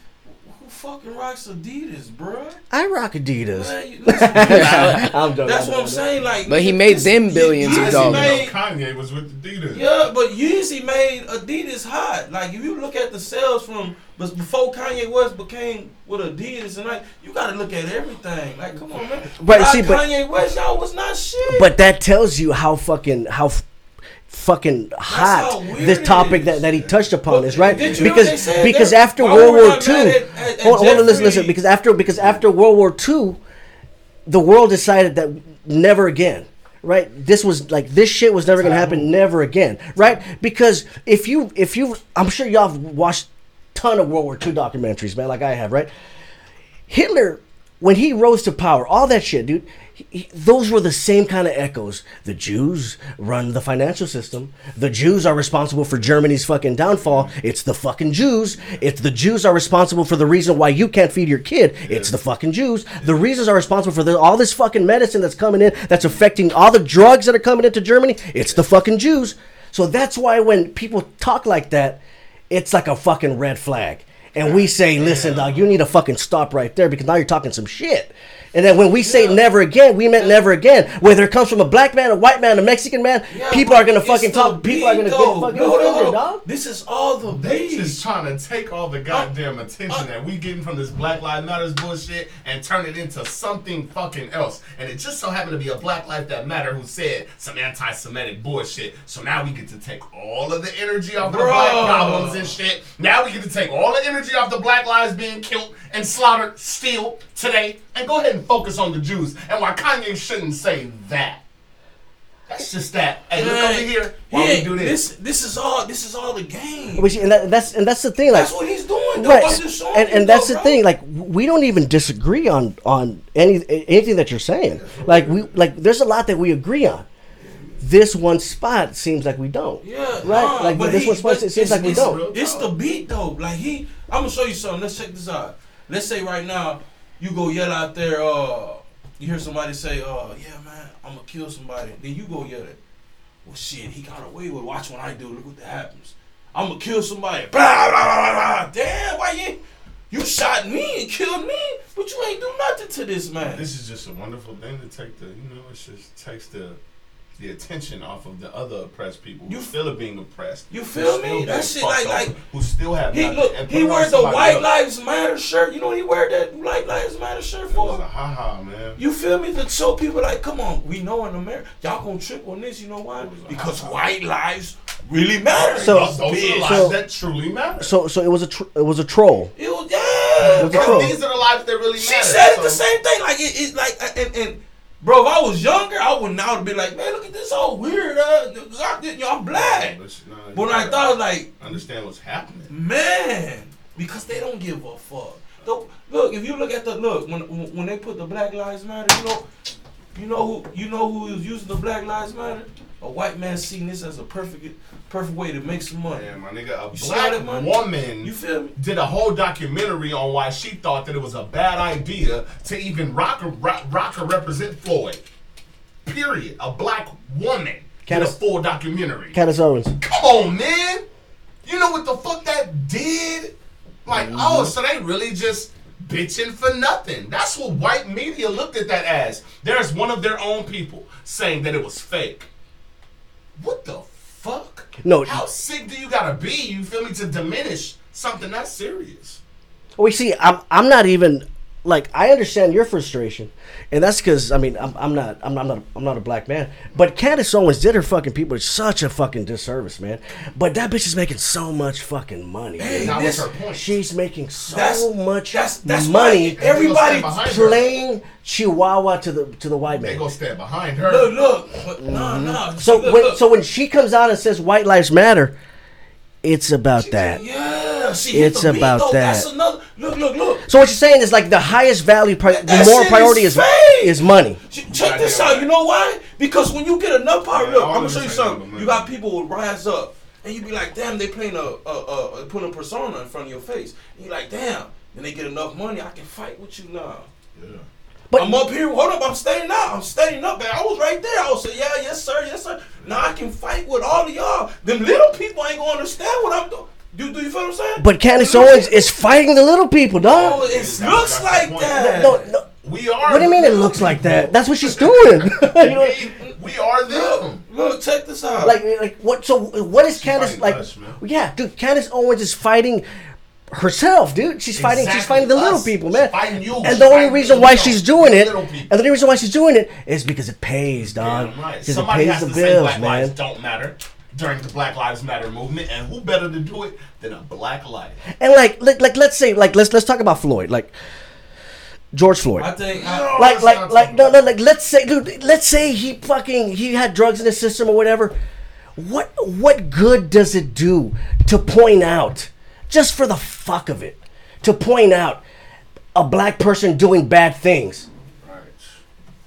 fucking rocks Adidas, bruh?
I rock Adidas.
Man, you- listen, [LAUGHS] man,
I'm joking.
that's what I'm saying. Like,
But he made them
Ye-
billions of
Yeezy
dollars.
made-
Kanye was with Adidas.
Yeah, but Yeezy made Adidas hot. Like if you look at the sales from but before Kanye West became with Adidas and like you gotta look at everything. Like come on man.
Right,
Without
see, but-
Kanye West y'all was not shit.
But that tells you how fucking how f- fucking hot this topic that, that he touched upon
But
is, right?
did you know what they
Because because after World War II,
at- at- at
hold, hold on, listen, listen. Because after because after World War II, the world decided that never again. Right, this was like this shit was never gonna happen, never again. Right, because if you if you, I'm sure y'all have watched ton of World War II documentaries, man, like I have. Right, Hitler, when he rose to power, all that shit, dude, he, those were the same kind of echoes. The Jews run the financial system. The Jews are responsible for Germany's fucking downfall. It's the fucking Jews. It's the Jews are responsible for the reason why you can't feed your kid. It's the fucking Jews. The reasons are responsible for the, all this fucking medicine that's coming in, that's affecting all the drugs that are coming into Germany. It's the fucking Jews. So that's why when people talk like that, it's like a fucking red flag. And we say, listen, dog, you need to fucking stop right there because now you're talking some shit. And then when we say never again, we meant never again. Whether it comes from a black man, a white man, a Mexican man,
Yeah,
people are gonna fucking
the
talk. People are gonna
beat,
get fucking
No, no,
offended,
no.
dog.
This is all the
They
beat.
just trying to take all the goddamn attention that we getting from this Black Lives Matters bullshit and turn it into something fucking else. And it just so happened to be a Black Life That Matter who said some anti-Semitic bullshit. So now we get to take all of the energy off of the black problems and shit. Now we get to take all the energy off the Black lives being killed and slaughtered still today and go ahead and focus on the Jews. And why Kanye shouldn't say that. That's just that. Hey, look over here while we do this.
This this is all this is all the game.
Which, and that, that's and that's the thing. Like,
That's what he's doing.
Right,
I'm
and and that's
though,
the
bro.
thing. Like, we don't even disagree on on any anything that you're saying. Like, we like there's a lot that we agree on. This one spot seems like we don't.
Yeah,
right.
nah,
like
but
this
he-
one spot it seems like we don't.
It's the beat though. Like he, I'm gonna show you something. Let's check this out. Let's say right now you go yell out there. Uh, you hear somebody say, "Uh, yeah, man, I'm gonna kill somebody." Then you go yell it. Well, shit, he got away with. Watch what I do. Look what that happens. I'm gonna kill somebody. Blah, blah, blah, blah, blah. Damn, why you? You shot me and killed me, but you ain't do nothing to this man.
This is just a wonderful thing to take the, you know, it just takes the the attention off of the other oppressed people who
You-
still are being oppressed.
You feel me? That shit like- like-
over, who still have
He look.
and
He wears the White
else.
Lives Matter shirt. You know what he wear that White Lives Matter shirt
It was
for?
a ha ha man.
You feel me? To show people like, come on, we know in America, y'all gonna trip on this. You know why? Because white lives really matter.
So-
those, those are the lives
so-
that truly matter.
So so it was a tr- it was a troll.
it was yeah.
It was a troll.
These are the lives that really matter.
She
matter.
said it
so-
the same thing. Like it, it's like and and Bro, if I was younger, I would now have been like, man, look at this old weird. Uh, I, you know, I'm black.
But, nah,
But when I thought like,
understand what's happening.
man, because they don't give a fuck. Look, look, if you look at the look when when they put the Black Lives Matter, you know, you know who you know who is using the Black Lives Matter. A white man seeing this as a perfect perfect way to make some money.
Man, my nigga, a
You see how that
black
money-
woman
You feel me?
did a whole documentary on why she thought that it was a bad idea to even rock or, rock, rock or represent Floyd. Period. A black woman did a full documentary.
Candace Owens.
Come on, man. You know what the fuck that did? Like,
Mm-hmm.
oh, so they really just bitching for nothing. That's what white media looked at that as. There's one of their own people saying that it was fake. What the fuck?
No.
How sick do you gotta be, you feel me, to diminish something that serious?
We see. I'm. I'm not even like. I understand your frustration, and that's because I mean I'm, I'm not. I'm not. I'm not. I'm not a black man. But Candace Owens did her fucking people such a fucking disservice, man. But that bitch is making so much fucking money.
Hey,
man.
Now, what's
this-
her point?
She's making so
That's-
much
that's- that's
money.
why everybody
They gonna stand behind her.
playing Chihuahua to the to the white
They
man.
gonna stand behind her.
Look, look, but nah, nah.
Mm-hmm. So
look,
when
look.
so when she comes out and says white lives matter, it's about that.
yeah, she hit
It's
the
about
though.
that.
That's another. Look, look, look.
So what you're saying is like the highest value, pri- the
That
moral priority
is
is is money.
Check this out. You know why? Because when you get enough power,
Yeah,
look,
I
I'm gonna show you
just saying that,
something. You got people who rise up, and you be like, damn, they playing a, a, a, a putting a persona in front of your face. And you like, damn. And they get enough money, I can fight with you now.
But
I'm up here. Hold up, I'm standing up. I'm standing up, man. I was right there. I was saying, yeah, yes, sir, yes, sir. Now I can fight with all of y'all. Them little people ain't gonna understand what I'm doing. Do, do you feel what I'm saying?
but Candace Owens is fighting the little people,
Oh,
dog.
it looks like that.
No, no.
We are.
What do you mean it
the
looks like that? That's what she's doing. [LAUGHS] [LAUGHS] you know,
we, we are them.
Look, look, check this out.
like like what? So what is Candace like?
us,
yeah, dude. Candace Owens is fighting herself, dude. She's fighting. She's fighting the little
Us.
people,
She's
man.
fighting you.
And
She's
the only reason why
little-
she's doing it, and the only reason why she's doing it is because it pays, dog.
Damn right.
Because it
Somebody
pays
has
the
to say
bills,
Black
man.
lives don't matter during the Black Lives Matter movement, and who better to do it than a black life?
And like, like, like, let's say, like, let's let's talk about Floyd, like George Floyd.
I think. I,
No.
like
let's
like like no no like let's say dude let's say he fucking he had drugs in his system or whatever what what good does it do to point out just for the fuck of it to point out a black person doing bad things Right.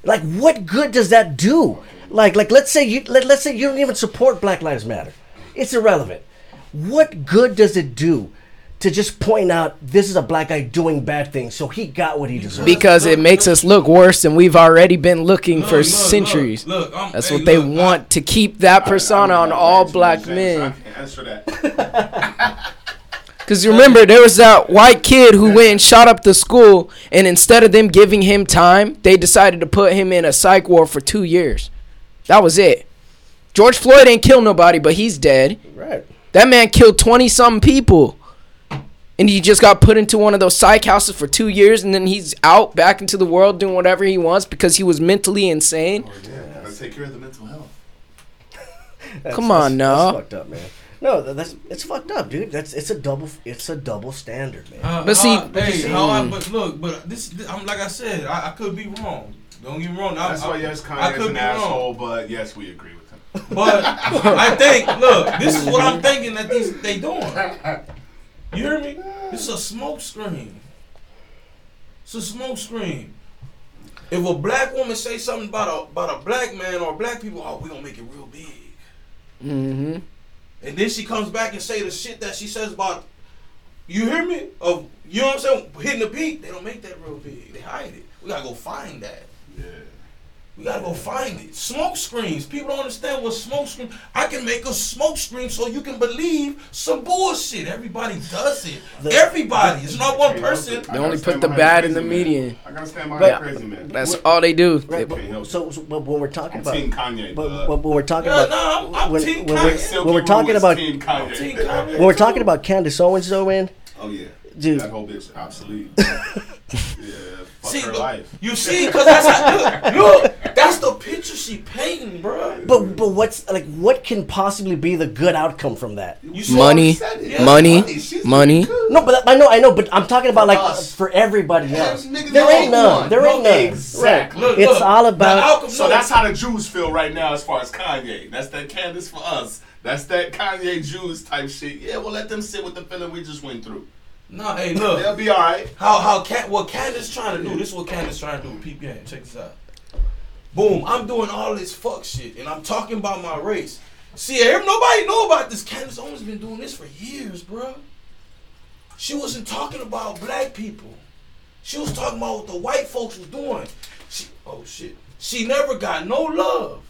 like what good does that do like like let's say you let, let's say you don't even support black lives matter it's irrelevant what good does it do to just point out this is a black guy doing bad things so he got what he deserved
because it makes us look worse than we've already been looking
Look,
for
look,
centuries.
Look, look, I'm-
That's
hey,
what they
look, I-
want to keep that persona on all black
I
men.
can't answer that. [LAUGHS]
Because remember, there was that white kid who went and shot up the school, and instead of them giving him time, they decided to put him in a psych ward for two years. That was it. George Floyd ain't killed nobody, but he's dead.
right
That man killed 20 some people. And he just got put into one of those psych houses for two years, and then he's out back into the world doing whatever he wants because he was mentally insane.
Oh, Gotta take care of the mental health.
That's-
Come
that's-
on, now.
That's fucked up, man. No, that's it's fucked up, dude. That's it's a double it's a double standard, man.
Uh,
But see-
uh,
but
hey,
see-
how I, but look, but this, this I'm like I said, I, I could be wrong. Don't get me wrong. I,
That's
I,
why yes,
I
Kanye's
could
an asshole,
wrong.
but yes, we agree with him.
But I think, look, this is what I'm thinking that these they doing. You hear me? This is a smoke screen. It's a smoke screen. If a black woman say something about a about a black man or black people, oh, we gonna make it real big.
Mm-hmm.
And then she comes back and say the shit that she says about you hear me? Of you know what I'm saying? Hitting the peak, they don't make that real big. They hide it. We gotta go find that.
Yeah.
We gotta go find it. Smoke screens. People don't understand what smoke screen. I can make a smoke screen so you can believe some bullshit. Everybody does it. Everybody. It's not one person.
They only put the bad in the median.
I gotta stand behind
But-
crazy man.
That's all they do.
Right,
Can't
but, so, so but when we're talking
I'm
about
Team Kanye,
but,
bud.
but when we're talking
Yeah,
about
no, I'm, I'm
when,
Team
when
Kanye.
we're,
Silky
when we're talking about
Team Kanye.
Team Kanye.
when we're talking about Candace Owens though, man,
Oh yeah,
Dude.
that whole bitch obsolete. [LAUGHS] yeah, fuck
See,
her life.
you see, because that's how, look, look, that's the picture she painting. hating, bro.
But but what's like what can possibly be the good outcome from that?
You saw-
Money,
said.
Yeah,
money,
she's
money.
No, but I know I know, but I'm talking about like
us.
for everybody
Yeah,
else.
nigga,
There
no
ain't none.
one.
There
No,
ain't none.
exactly.
Right.
Look,
It's
look,
all
the
about.
outcome-
So
no,
that's how the Jews feel right now as far as Kanye. That's that Candace for us. That's that Kanye Jews type shit. Yeah, well, let them sit with the feeling we just went through.
Nah, hey, look.
They'll be all right.
How how Can what Candace trying to do? This is what Candace trying to do. Game. Check this out. Boom. I'm doing all this fuck shit, and I'm talking about my race. See, nobody know about this. Candace Owens been doing this for years, bro. She wasn't talking about black people. She was talking about what the white folks was doing. She, oh shit. She never got no love.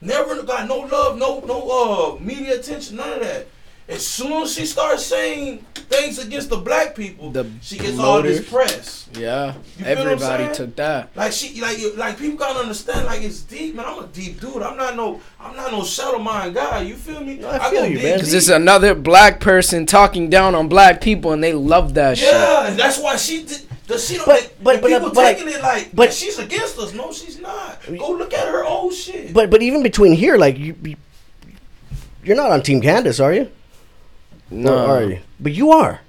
Never got no love, no no uh media attention, none of that. As soon as she starts saying things against the black people,
The
she gets all this press.
Yeah,
You feel what I'm
everybody took that.
Like she, like, like people gotta understand. Like it's deep, man. I'm a deep dude. I'm not no, I'm not no shadow mind guy. You feel me?
I feel you, man.
Cause it's another black person talking down on black people, and they love that shit.
Yeah, and that's why she did. The she don't.
But- but- but-
people
but,
taking it like,
but-
but she's against us. No, she's not. Go look at her old shit.
But but even between here, like you, you you're not on Team Candace, are you?
No,
Or are you? But you are.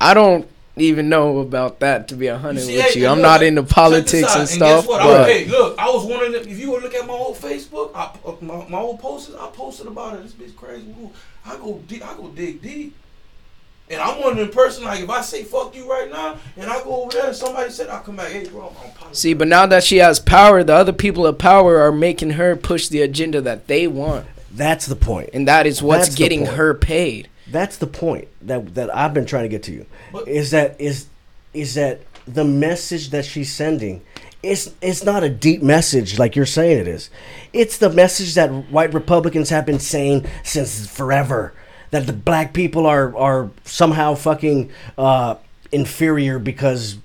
I don't even know about that to be a hundred
see,
with
hey,
you. I'm
look,
not into politics
out.
and
guess
stuff.
what? I,
But
hey, look, I was wondering of. If you would look at my old Facebook, I, uh, my, my old posts, I posted about it. This bitch crazy. Ooh, I go deep. I go dig deep. And I'm one of them person like if I say fuck you right now and I go over there and somebody said I come back, hey bro, I'm positive.
see, but now that she has power, the other people of power are making her push the agenda that they want,
That's the point.
and that is what's
That's
getting
point.
her paid.
That's the point that that I've been trying to get to you.
But-
Is that is is that the message that she's sending? It's it's not a deep message like you're saying it is. It's the message that white Republicans have been saying since forever. That the black people are are somehow fucking uh, inferior because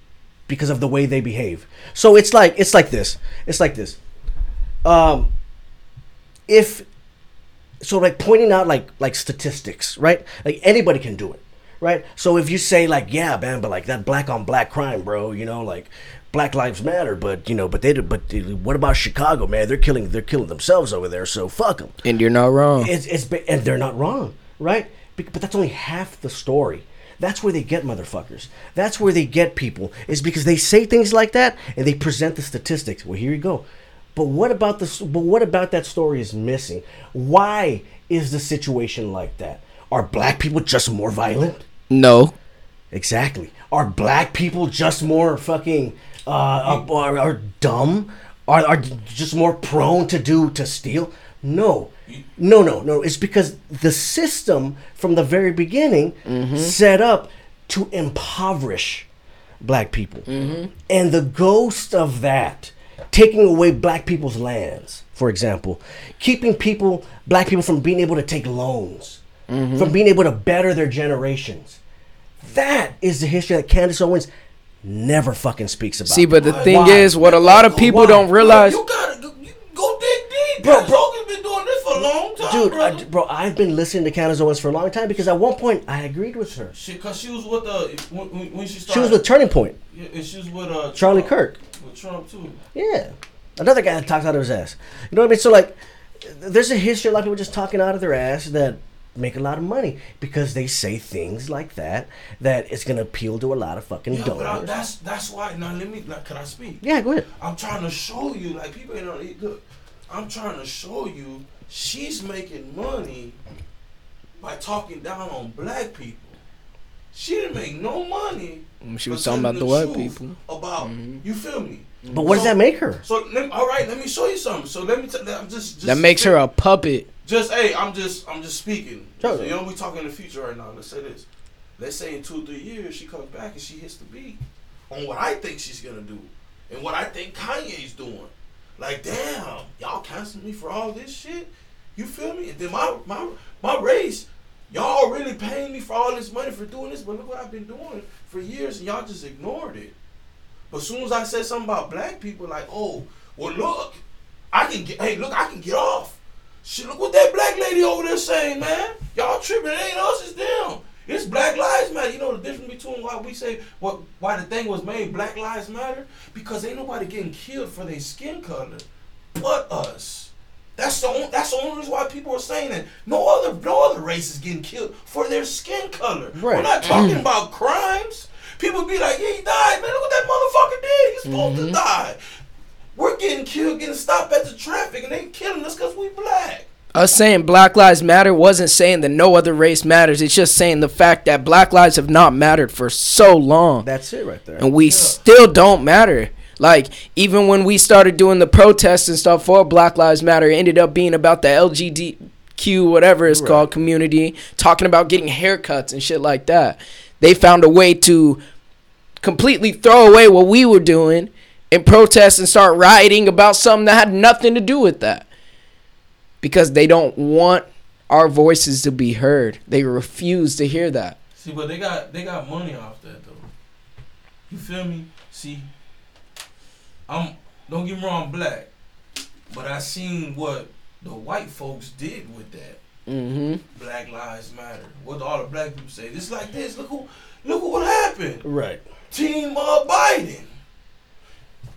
because of the way they behave. So it's like it's like this. It's like this. Um, if so like pointing out like like statistics right? Like anybody can do it right? So if you say like yeah man but like that black on black crime bro you know like black lives matter but you know but they but what about chicago man? They're killing they're killing themselves over there so fuck them
And you're not wrong.
it's, it's and they're not wrong right? But that's only half the story. That's where they get motherfuckers. That's where they get people is because they say things like that and they present the statistics. Well here you go but what about this but what about that story is missing why is the situation like that are black people just more violent
no,
Exactly. Are black people just more fucking uh, are, are dumb? Are, are just more prone to do to steal? No. No, no, no. It's because the system from the very beginning set up to impoverish black people. And the ghost of that, taking away black people's lands, for example, keeping people, black people, from being able to take loans, from being able to better their generations. That is the history that Candace Owens never fucking speaks about.
see, but the thing
Why?
is, what a lot of people
Why?
don't realize.
you gotta go, you go dig deep,
Bro,
bro.
bro.
Rogan's been doing this for a long time,
dude. I, bro, I've been listening to Candace Owens for a long time because at one point I agreed with her.
She, cause she was with the when, when when she started.
She was with Turning Point,
yeah, and she was with uh,
Charlie
Trump,
Kirk.
With Trump too.
Yeah, another guy that talks out of his ass. You know what I mean? So like, there's a history of a lot of people just talking out of their ass that make a lot of money because they say things like that that it's gonna appeal to a lot of fucking
Yeah, but I, that's that's why. Now let me. Like, can I speak?
Yeah, go ahead.
I'm trying to show you, like people ain't know. Look, I'm trying to show you, she's making money by talking down on black people. She didn't make no money.
She was talking about
telling
the white people.
About
Mhm.
you feel me?
But what does that make her?
So let, all right, let me show you something. So let me. T- I'm just, just
That makes her a puppet.
Just hey, I'm just I'm just speaking.
Sure.
So, you know, we talking in the future right now. Let's say this. Let's say in two or three years she comes back and she hits the beat on what I think she's gonna do and what I think Kanye's doing. Like, damn, y'all canceling me for all this shit. You feel me? And then my my my race, y'all really paying me for all this money for doing this, but look what I've been doing for years and y'all just ignored it. But as soon as I said something about black people, like, oh, well, look, I can get, hey, look, I can get off. Shit, look what that black lady over there saying, man. Y'all tripping, it ain't us, it's them. It's Black Lives Matter. You know the difference between why we say what why the thing was made Black Lives Matter? Because ain't nobody getting killed for their skin color. but us. That's the only, that's the only reason why people are saying that no other no other race is getting killed for their skin color. We're not talking mm. about crimes. People be like, yeah, he died, man. Look what that motherfucker did. He's supposed to mm-hmm. die. We're getting killed, getting stopped at the traffic, and they killing us because we black.
Us saying Black Lives Matter wasn't saying that no other race matters. It's just saying the fact that Black lives have not mattered for so long.
That's it right there.
and we still don't matter. Like even when we started doing the protests and stuff for Black Lives Matter, it ended up being about the LGBTQ whatever it's called community, talking about getting haircuts and shit like that. They found a way to completely throw away what we were doing and protest and start rioting about something that had nothing to do with that. Because they don't want our voices to be heard. They refuse to hear that.
See, but they got they got money off that though. You feel me? See, I'm don't get me wrong, I'm black, but I seen what the white folks did with that.
Mhm.
Black Lives Matter. What all the black people say? It's like this. Look who, look what happened.
right.
Team uh, Biden.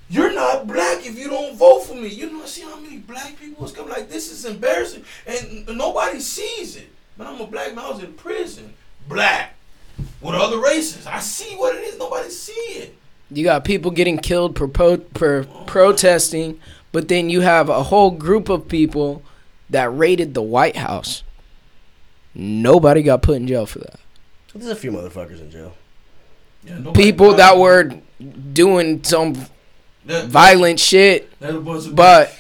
You're not black if you don't vote for me. You know, see how many black people was coming like this is embarrassing, and nobody sees it. But I'm a black man. I was in prison, black, with other races. I see what it is. Nobody see it.
You got people getting killed for, po- for protesting, but then you have a whole group of people that raided the White House. Nobody got put in jail for that.
There's a few motherfuckers in jail.
Yeah,
People that were doing some
that,
violent shit,
that a
but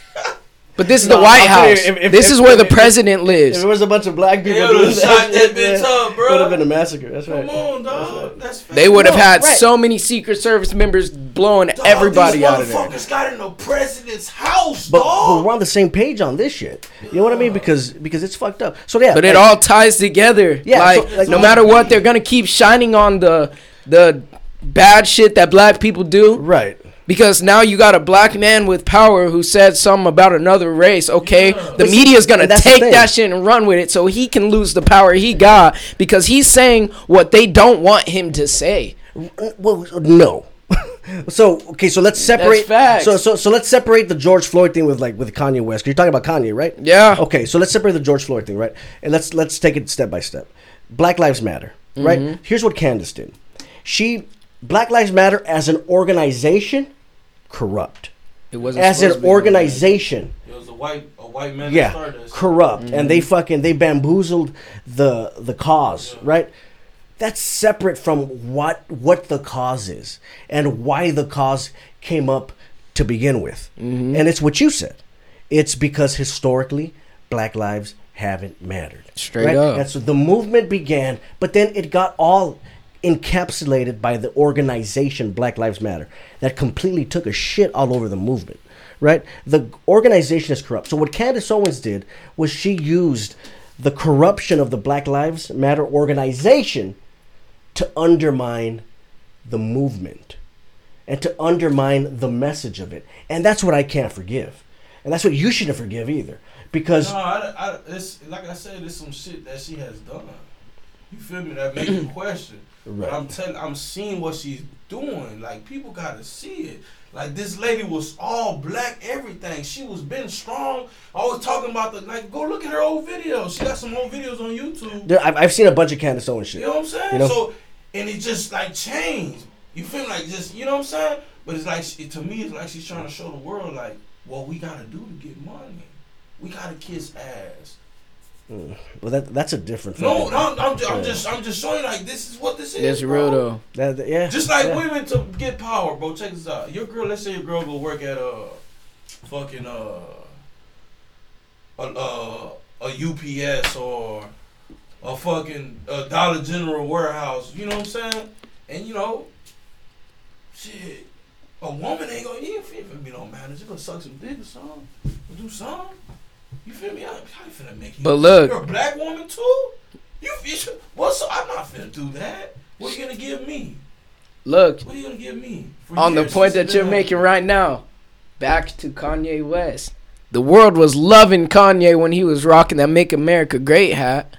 but this is the White
I'll tell you,
House.
if- if-
this
if-
is where the
if-
president
If
lives.
it was a bunch of black people,
They would've
doing
shot that bitch
yeah,
up, bruh.
Would have been a massacre. That's right.
Come on, dog. That's
They would have had
right.
so many Secret Service members blowing
Dog,
everybody
these
out of there.
Motherfuckers got in the president's house,
But, but we're on the same page on this shit. You know what I mean? Because because it's fucked up. So yeah,
But it all ties together.
Yeah,
like,
so, like,
no matter what, they're gonna keep shining on the the bad shit that black people do.
right.
Because now you got a black man with power who said something about another race. Okay,
Yeah.
the
media
is gonna
and that's the
take that shit and run with it, so he can lose the power he got because he's saying what they don't want him to say.
Well, no. [LAUGHS] so okay, so let's separate.
facts.
So so so let's separate the George Floyd thing with like with Kanye West. 'cause You're talking about Kanye, right?
Yeah.
Okay, so let's separate the George Floyd thing, right? And let's let's take it step by step. Black Lives Matter, right?
Mm-hmm.
Here's what Candace did. She Black Lives Matter as an organization, corrupt.
It wasn't
As an
to be like that.
organization,
It was a white, a white man that
yeah,
started
corrupt, and
Mm-hmm.
they fucking they bamboozled the the cause, right? That's separate from what what the cause is and why the cause came up to begin with,
Mm-hmm.
and it's what you said. It's because historically, Black lives haven't mattered.
Straight up.
That's the movement began, but then it got all encapsulated by the organization Black Lives Matter that completely took a shit all over the movement. Right? The organization is corrupt. So what Candace Owens did was she used the corruption of the Black Lives Matter organization to undermine the movement and to undermine the message of it. And that's what I can't forgive. And that's what you shouldn't forgive either. Because
No, I, I, like I said, it's some shit that she has done. You feel me? That makes you question.
Right.
I'm telling, I'm seeing what she's doing. Like people gotta see it. Like this lady was all black, everything. She was been strong. Always talking about the like. Go look at her old videos. She got some old videos on YouTube.
there- I've, I've seen a bunch of Candace Owens shit.
You know what I'm saying?
You know?
So, and it just like changed. You feel? Like just, you know what I'm saying? But it's like she, to me, it's like she's trying to show the world like what we gotta do to get money. We gotta kiss ass.
Well, that that's a different.
No, no, I'm, I'm
Yeah.
just, I'm just showing like this is what this is.
That's
bro.
real though.
That, that- yeah.
Just like
yeah.
women to get power, bro. Check this out. Your girl, let's say your girl go work at a fucking uh a uh, a UPS or a fucking uh, Dollar General warehouse. You know what I'm saying? And you know, shit, a woman ain't gonna. You ain't finna be no manager. Gonna suck some dick or something. Or do something. You feel me? I, I ain't finna make you.
But look-
you're a black woman too. You, you should, what's up? I'm not finna do that. What are you gonna give me?
Look,
What are you gonna give me? For
on the point that you're making
on-
right now, back to Kanye West. The world was loving Kanye when he was rocking that "Make America Great" hat.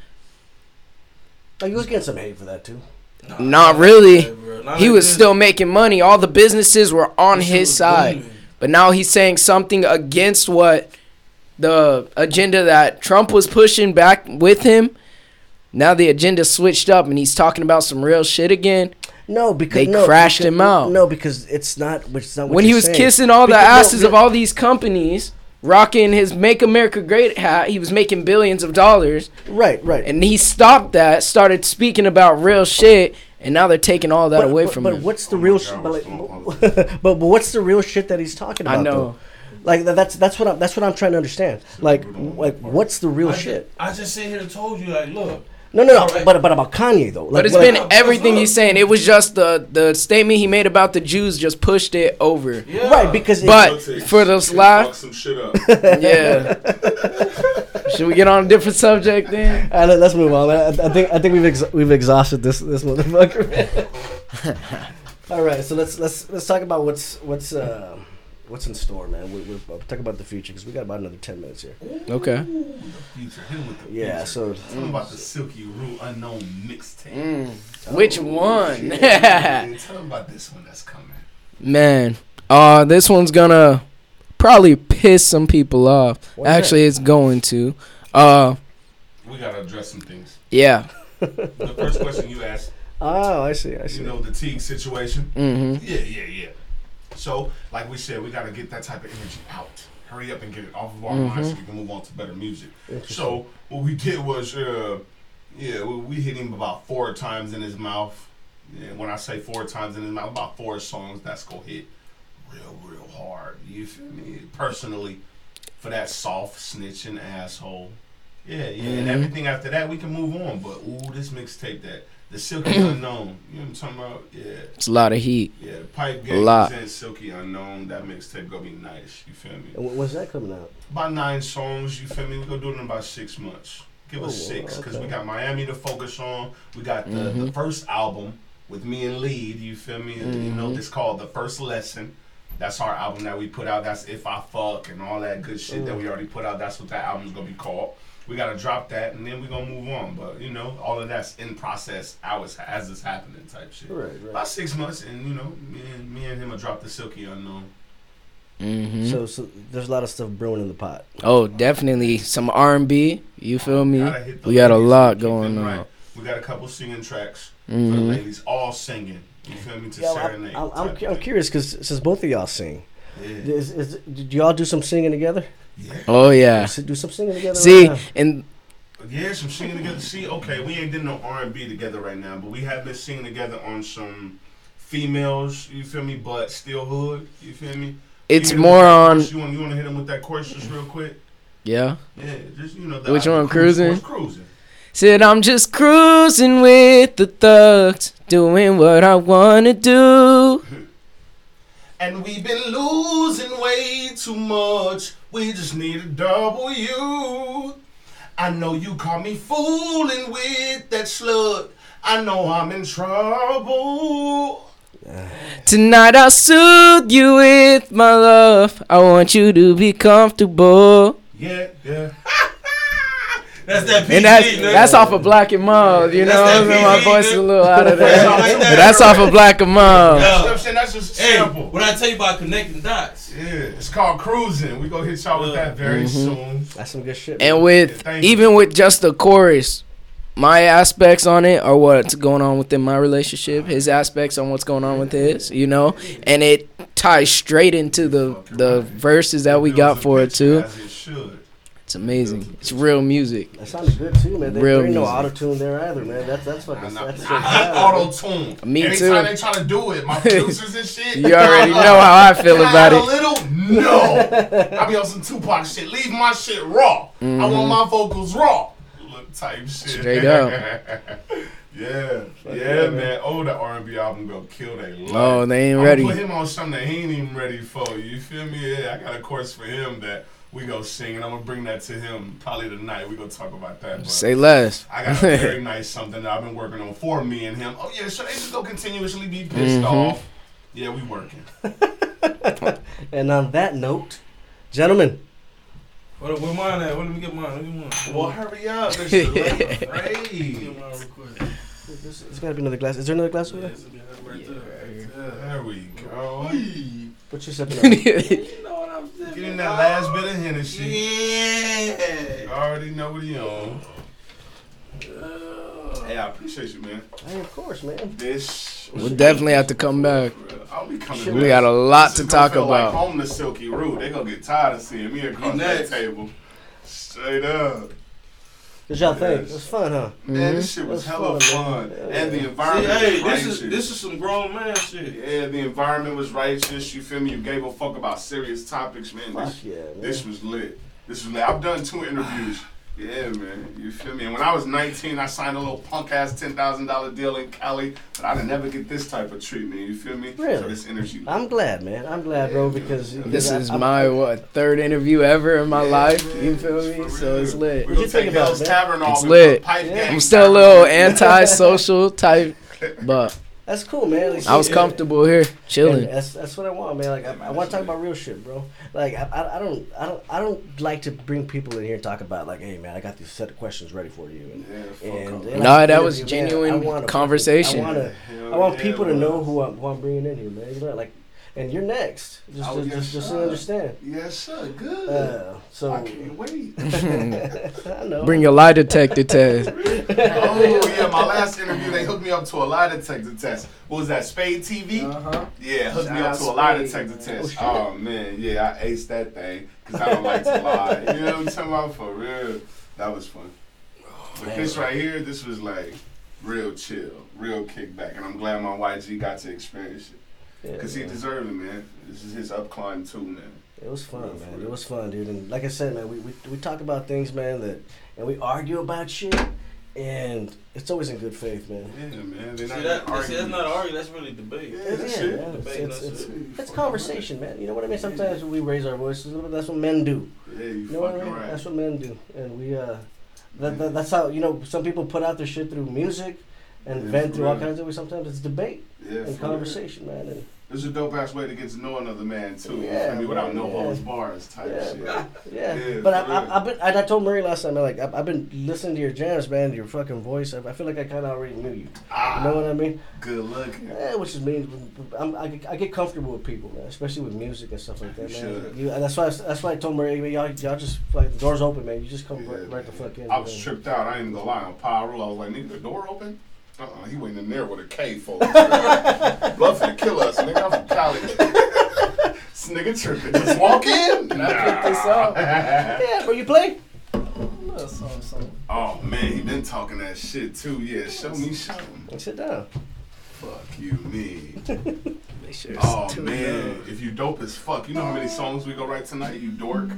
Oh, you was getting some hate for that too.
Not really.
Yeah. Not
He
like
was
this.
still making money. All the businesses were on
This
his side.
booming.
but now he's saying something against what the agenda that Trump was pushing back with him. Now the agenda switched up and he's talking about some real shit again.
No, because
They
no,
crashed
because-
him out.
No, because it's not. It's not
when he was
saying.
kissing all the
Because- no,
asses
no,
of all these companies, rocking his "Make America Great" hat, he was making billions of dollars,
Right, right.
and he stopped that, started speaking about real shit, and now they're taking all that
but,
away
but,
from
but
him.
what's the
Oh
real?
God,
sh- but, like, [LAUGHS] but, but what's the real shit that he's talking about?
I know.
Though? Like that's that's what I'm that's what I'm trying to understand. Like like what's the real
I
shit?
Just, I just sit here and told you, like, look,
No, no, no.
Alright.
But but about Kanye though. Like,
But it's
like-
been everything he's saying. It was just the the statement he made about the Jews just pushed it over.
yeah.
right because
But
Politics.
for those
Fuck
last,
some shit up. [LAUGHS]
yeah. Should we get on a different subject then?
All right, let- let's move on. I, I think I think we've ex- we've exhausted this this motherfucker. [LAUGHS] All right, so let's let's let's talk about what's what's uh, what's in store, man. We, we're uh, talk about the future because we got about another ten minutes here.
Okay.
Future, hit with the
Yeah,
future.
so
Tell him about the Silky Rule Unknown mixtape.
Which [LAUGHS] one?
Tell him about this one that's coming.
Man, uh, this one's gonna probably piss some people off.
Why is that?
Actually, it's going to. Uh,
We gotta address some things.
yeah.
The first question you asked, [LAUGHS]
oh, I see, I see.
you know, the Teague situation.
Mm-hmm.
Yeah, yeah, yeah. So, like we said, we gotta get that type of energy out. Hurry up and get it off of our minds so we can move on to better music. So, what we did was, uh, yeah, we, we hit him about four times in his mouth. Yeah, when I say four times in his mouth, about four songs that's gonna hit real, real hard. You feel me? Personally, for that soft snitching asshole. Yeah, yeah, and
Mhm.
everything after that we can move on. But ooh, this mixtape that the Silky Unknown. You know what I'm talking about? Yeah.
It's a lot of heat.
Yeah, Pipe
A
Gang
lot.
presents Silky Unknown. That mixtape gonna be nice. You feel me?
And when's that coming out?
About nine songs. You feel me? We gonna do it in about six months. Give us
Oh,
six because
okay.
we got Miami to focus on. We got the, the
Mhm.
first album with me and Lead. You feel me? You know,
Mhm.
it's called the First Lesson. That's our album that we put out. That's If I Fuck and all that good shit that we already put out. That's what that album's gonna be called. We gotta drop that and then we're gonna move on. But you know, all of that's in process as as it's happening type shit.
Right, right.
About six months, and you know, me and me and him will drop the Silky Unknown.
Mm-hmm.
So so there's a lot of stuff brewing in the pot.
oh, definitely some R and B. You feel me?
Gotta hit the
We got a lot going on.
right. We got a couple singing tracks for the
Mm-hmm.
ladies, all singing. You feel me? To
Yeah,
serenade.
I'm, I'm, I'm, I'm curious because since both of y'all sing,
Yeah.
is, is, did y'all do some singing together?
Yeah.
Oh yeah.
S- Do some singing together.
See,
right now?
and
Yeah, some singing together. See, okay, we ain't did no R and B together right now, but we have been singing together on some females. You feel me? But still hood. You feel me?
it's
You
more on.
You want you want to hit them with that chorus just real quick?
Yeah.
Yeah, just you know. The,
Which one,
cruise
Cruising?
Cruising.
Said I'm just cruising with the thugs, doing what I wanna do. [LAUGHS]
And we've been losing way too much. We just need a W. I know you caught me fooling with that slut. I know I'm in trouble.
Tonight I'll soothe you with my love. I want you to be comfortable.
Yeah, yeah. [LAUGHS]
That's that PG.
And that's
nigga.
that's off of Black and Mild, you know.
That's that
my
PG,
voice is a little out of [LAUGHS]
Right
there.
there.
But that's off of Black and Mild.
You know what I'm? That's just
Hey,
simple.
when I tell you about connecting dots,
Yeah, it's called cruising. We gonna hit y'all with that very
Mm-hmm.
soon.
That's some good shit.
And
man.
with
Thank you.
even with just the chorus, my aspects on it are what's going on within my relationship. His aspects on what's going on with his, you know, and it ties straight into the the verses that we got
Builds a
for it
picture
too.
As it should.
It's amazing. It's real music.
that sounded good too, man. There,
Real
there ain't no auto tune there either, man. That's that's fucking.
I, know-
That's
I hate auto tune.
Me
Anytime
too.
they try to do it, my [LAUGHS] producers and shit.
You already know [LAUGHS] how I feel
Can I
about
add a little? No. I be on some Tupac shit. Leave my shit raw. I want my vocals raw. Look type shit.
Mm-hmm. Straight up. [LAUGHS]
yeah, yeah, man. Oh, the R&B album gonna kill they life.
Oh, they ain't
I'ma
ready.
Put him on something that he ain't even ready for. You feel me? Yeah, I got a course for him that we go sing, and I'm gonna bring that to him probably tonight. We gonna talk about that. But
Say less.
I got a very [LAUGHS] nice something that I've been working on for me and him. Oh yeah, so they just go continuously be pissed
Mhm.
off. Yeah, we working. [LAUGHS]
And on that note, gentlemen,
what, where mine at? Let me get mine. Let me get mine.
Well, hurry up, Mr. Lemon.
Let me
Hey.
get mine real quick.
there's, there's got to be another glass. Is there another glass over there?
Yes, right there.
There we go.
What you sipping [LAUGHS] on?
You know what I'm saying?
Get in that last bit of Hennessy.
Yeah.
You already know what he on. Hey, I appreciate you, man.
hey, of course, man.
This.
We'll definitely have to come back.
I'll be coming
We
back.
got a lot
This
to
is
talk
feel
about.
Like home to Silky Root. They gonna get tired of seeing me across that table. Straight up.
What y'all think?
Yes.
It was fun, huh?
Man, this shit was
It was
hella
fun,
fun.
man.
And the environment
See,
environment
hey,
was
this
righteous.
is this is some grown man shit.
yeah, the environment was righteous. You feel me? You gave a fuck about serious topics, man.
Fuck
This,
yeah, man.
this was lit. This was lit. I've done two interviews. Yeah, man. You feel me? And when I was 19, I signed a little punk ass $10,000 deal in Cali, but I didn't never get this type of treatment. You feel me?
Really?
So this energy.
I'm glad, man. I'm glad, bro, because
man.
This
because I-
is
I-
my what third interview ever in my
Yeah,
life.
man,
You feel me?
for
So
real.
it's lit.
We
What you
gonna
think about
Hell's? Tavern off
It's lit.
Pipe
Yeah.
I'm still a little anti-social type, [LAUGHS] but
That's cool, man. Like,
I was comfortable here,
and
chilling.
That's that's what I want, man. Like I, I want to talk about real shit, bro. Like I, I, I don't I don't I don't like to bring people in here and talk about like, hey man, I got these set of questions ready for you. And,
Yeah, fuck
and
off.
they
Nah,
like
that was
interview, man.
genuine
I wanna-
conversation.
I want to I want
yeah,
people to know who I'm, who I'm bringing in here, man. You know, like, and you're next. Just
Oh,
just,
yes,
just, just so understand.
Yes, sir. Good.
Uh, so
I can't wait. [LAUGHS] [LAUGHS]
I know.
Bring your lie detector test. [LAUGHS]
oh yeah, my last interview they hooked me up to a lie detector test. What was that? Spade TV?
Uh-huh.
Yeah, hooked me up to
out
a lie
Spade,
detector
man.
test.
Oh,
Oh, man, yeah, I aced that thing because I don't like to lie. You know what I'm talking about? For real, that was fun. But this right here, this was like real chill, real kickback, and I'm glad my YG got to experience it
Yeah,
because he deserved it, man. This is his up climb too, man.
It was fun,
Real for
man. It was fun, dude. And like I said, man, we, we we talk about things, man, that and we argue about shit, and it's always in good faith, man.
Yeah, man.
See,
not
that, see, that's not arguing. That's really debate.
Yeah,
Yeah,
that's
man. It's,
Debate,
it's,
that's
it's,
it.
it's conversation, man. You know what I mean? Sometimes we raise our voices a little bit. That's what men do.
Yeah, you,
You know what I
fucking
mean?
right.
That's what men do, and we uh, that, that that's how you know some people put out their shit through music and
Yeah,
vent
for
through all kinds of ways. Sometimes it's debate
yeah,
and
for real.
conversation, man. And
It's a dope ass way to get to know another man too.
Yeah,
feel me? Without no
yeah.
holds bars type
Yeah,
shit.
bro. yeah,
Yeah,
but I. I, I've been. I, I told Murray last time, man, like I've, I've been listening to your jams, man, your fucking voice. I, I feel like I kind of already knew you.
Ah,
You know what I mean?
good looking.
Yeah, which is means I'm, I, get- I get comfortable with people, man, especially with music and stuff like that,
You
man. You, and that's why I, that's why I told Murray, man, y'all, y'all just like the doors open, man. You just come right, right the fuck in.
I was
man.
tripped out. I ain't even gonna lie. On Power Rule, I was like, nigga, the door open? Uh uh he went in there with a K full. Love to kill us, nigga. I'm from Cali. [LAUGHS] this nigga tripping. Just walk in?
Nah. I pick this up? [LAUGHS]
Yeah, bro, you play?
Something, something.
oh man, he been talking that shit too. Yeah, show me show something.
Sit down.
Fuck you, me. [LAUGHS]
Make sure
Oh man, if you dope as fuck, you know how many songs we go write tonight, you dork.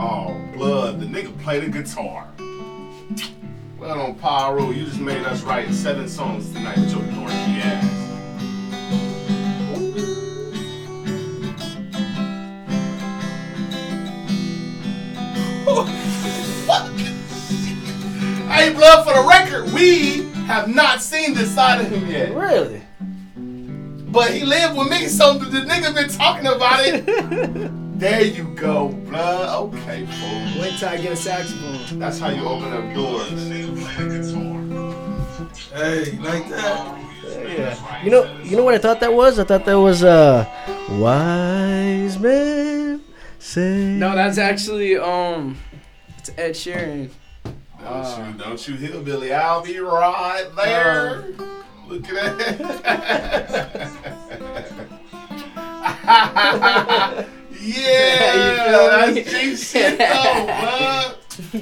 Oh, blood, the nigga played a guitar. Blood on Pyro, you just made us write seven songs tonight with your dorky ass. [LAUGHS] Hey, blood, for the record, we have not seen this side of him yet.
Really?
But he lived with me, so the nigga been talking about it. [LAUGHS] there you go, blood. Okay, fool.
Wait till I get a saxophone.
That's how you open up doors.
Hey, like that.
Yeah. You know, you know what I thought that was? I thought that was uh, wise man say.
No, that's actually um, it's Ed Sheeran.
Don't you, don't you hillbilly, I'll be right there. Look at that. [LAUGHS] [LAUGHS] yeah,
You feel me?
that's G shit though, [LAUGHS] bud.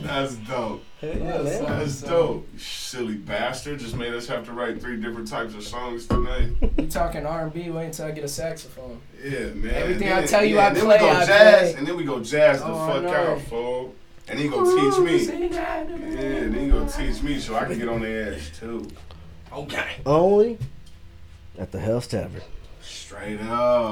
That's dope.
Yeah, man.
That's dope. You silly bastard. Just made us have to write three different types of songs tonight. [LAUGHS]
You talking R&B? Wait until I get a saxophone.
Yeah, man.
Everything
And
I tell you
yeah,
I
and then we go
I
jazz,
play.
and then we go jazz the
Oh,
fuck
know.
out, fool. And he gonna teach me. Yeah, then he gonna teach me so I can get on the edge too.
Okay.
Only at the Hell's Tavern.
Straight up.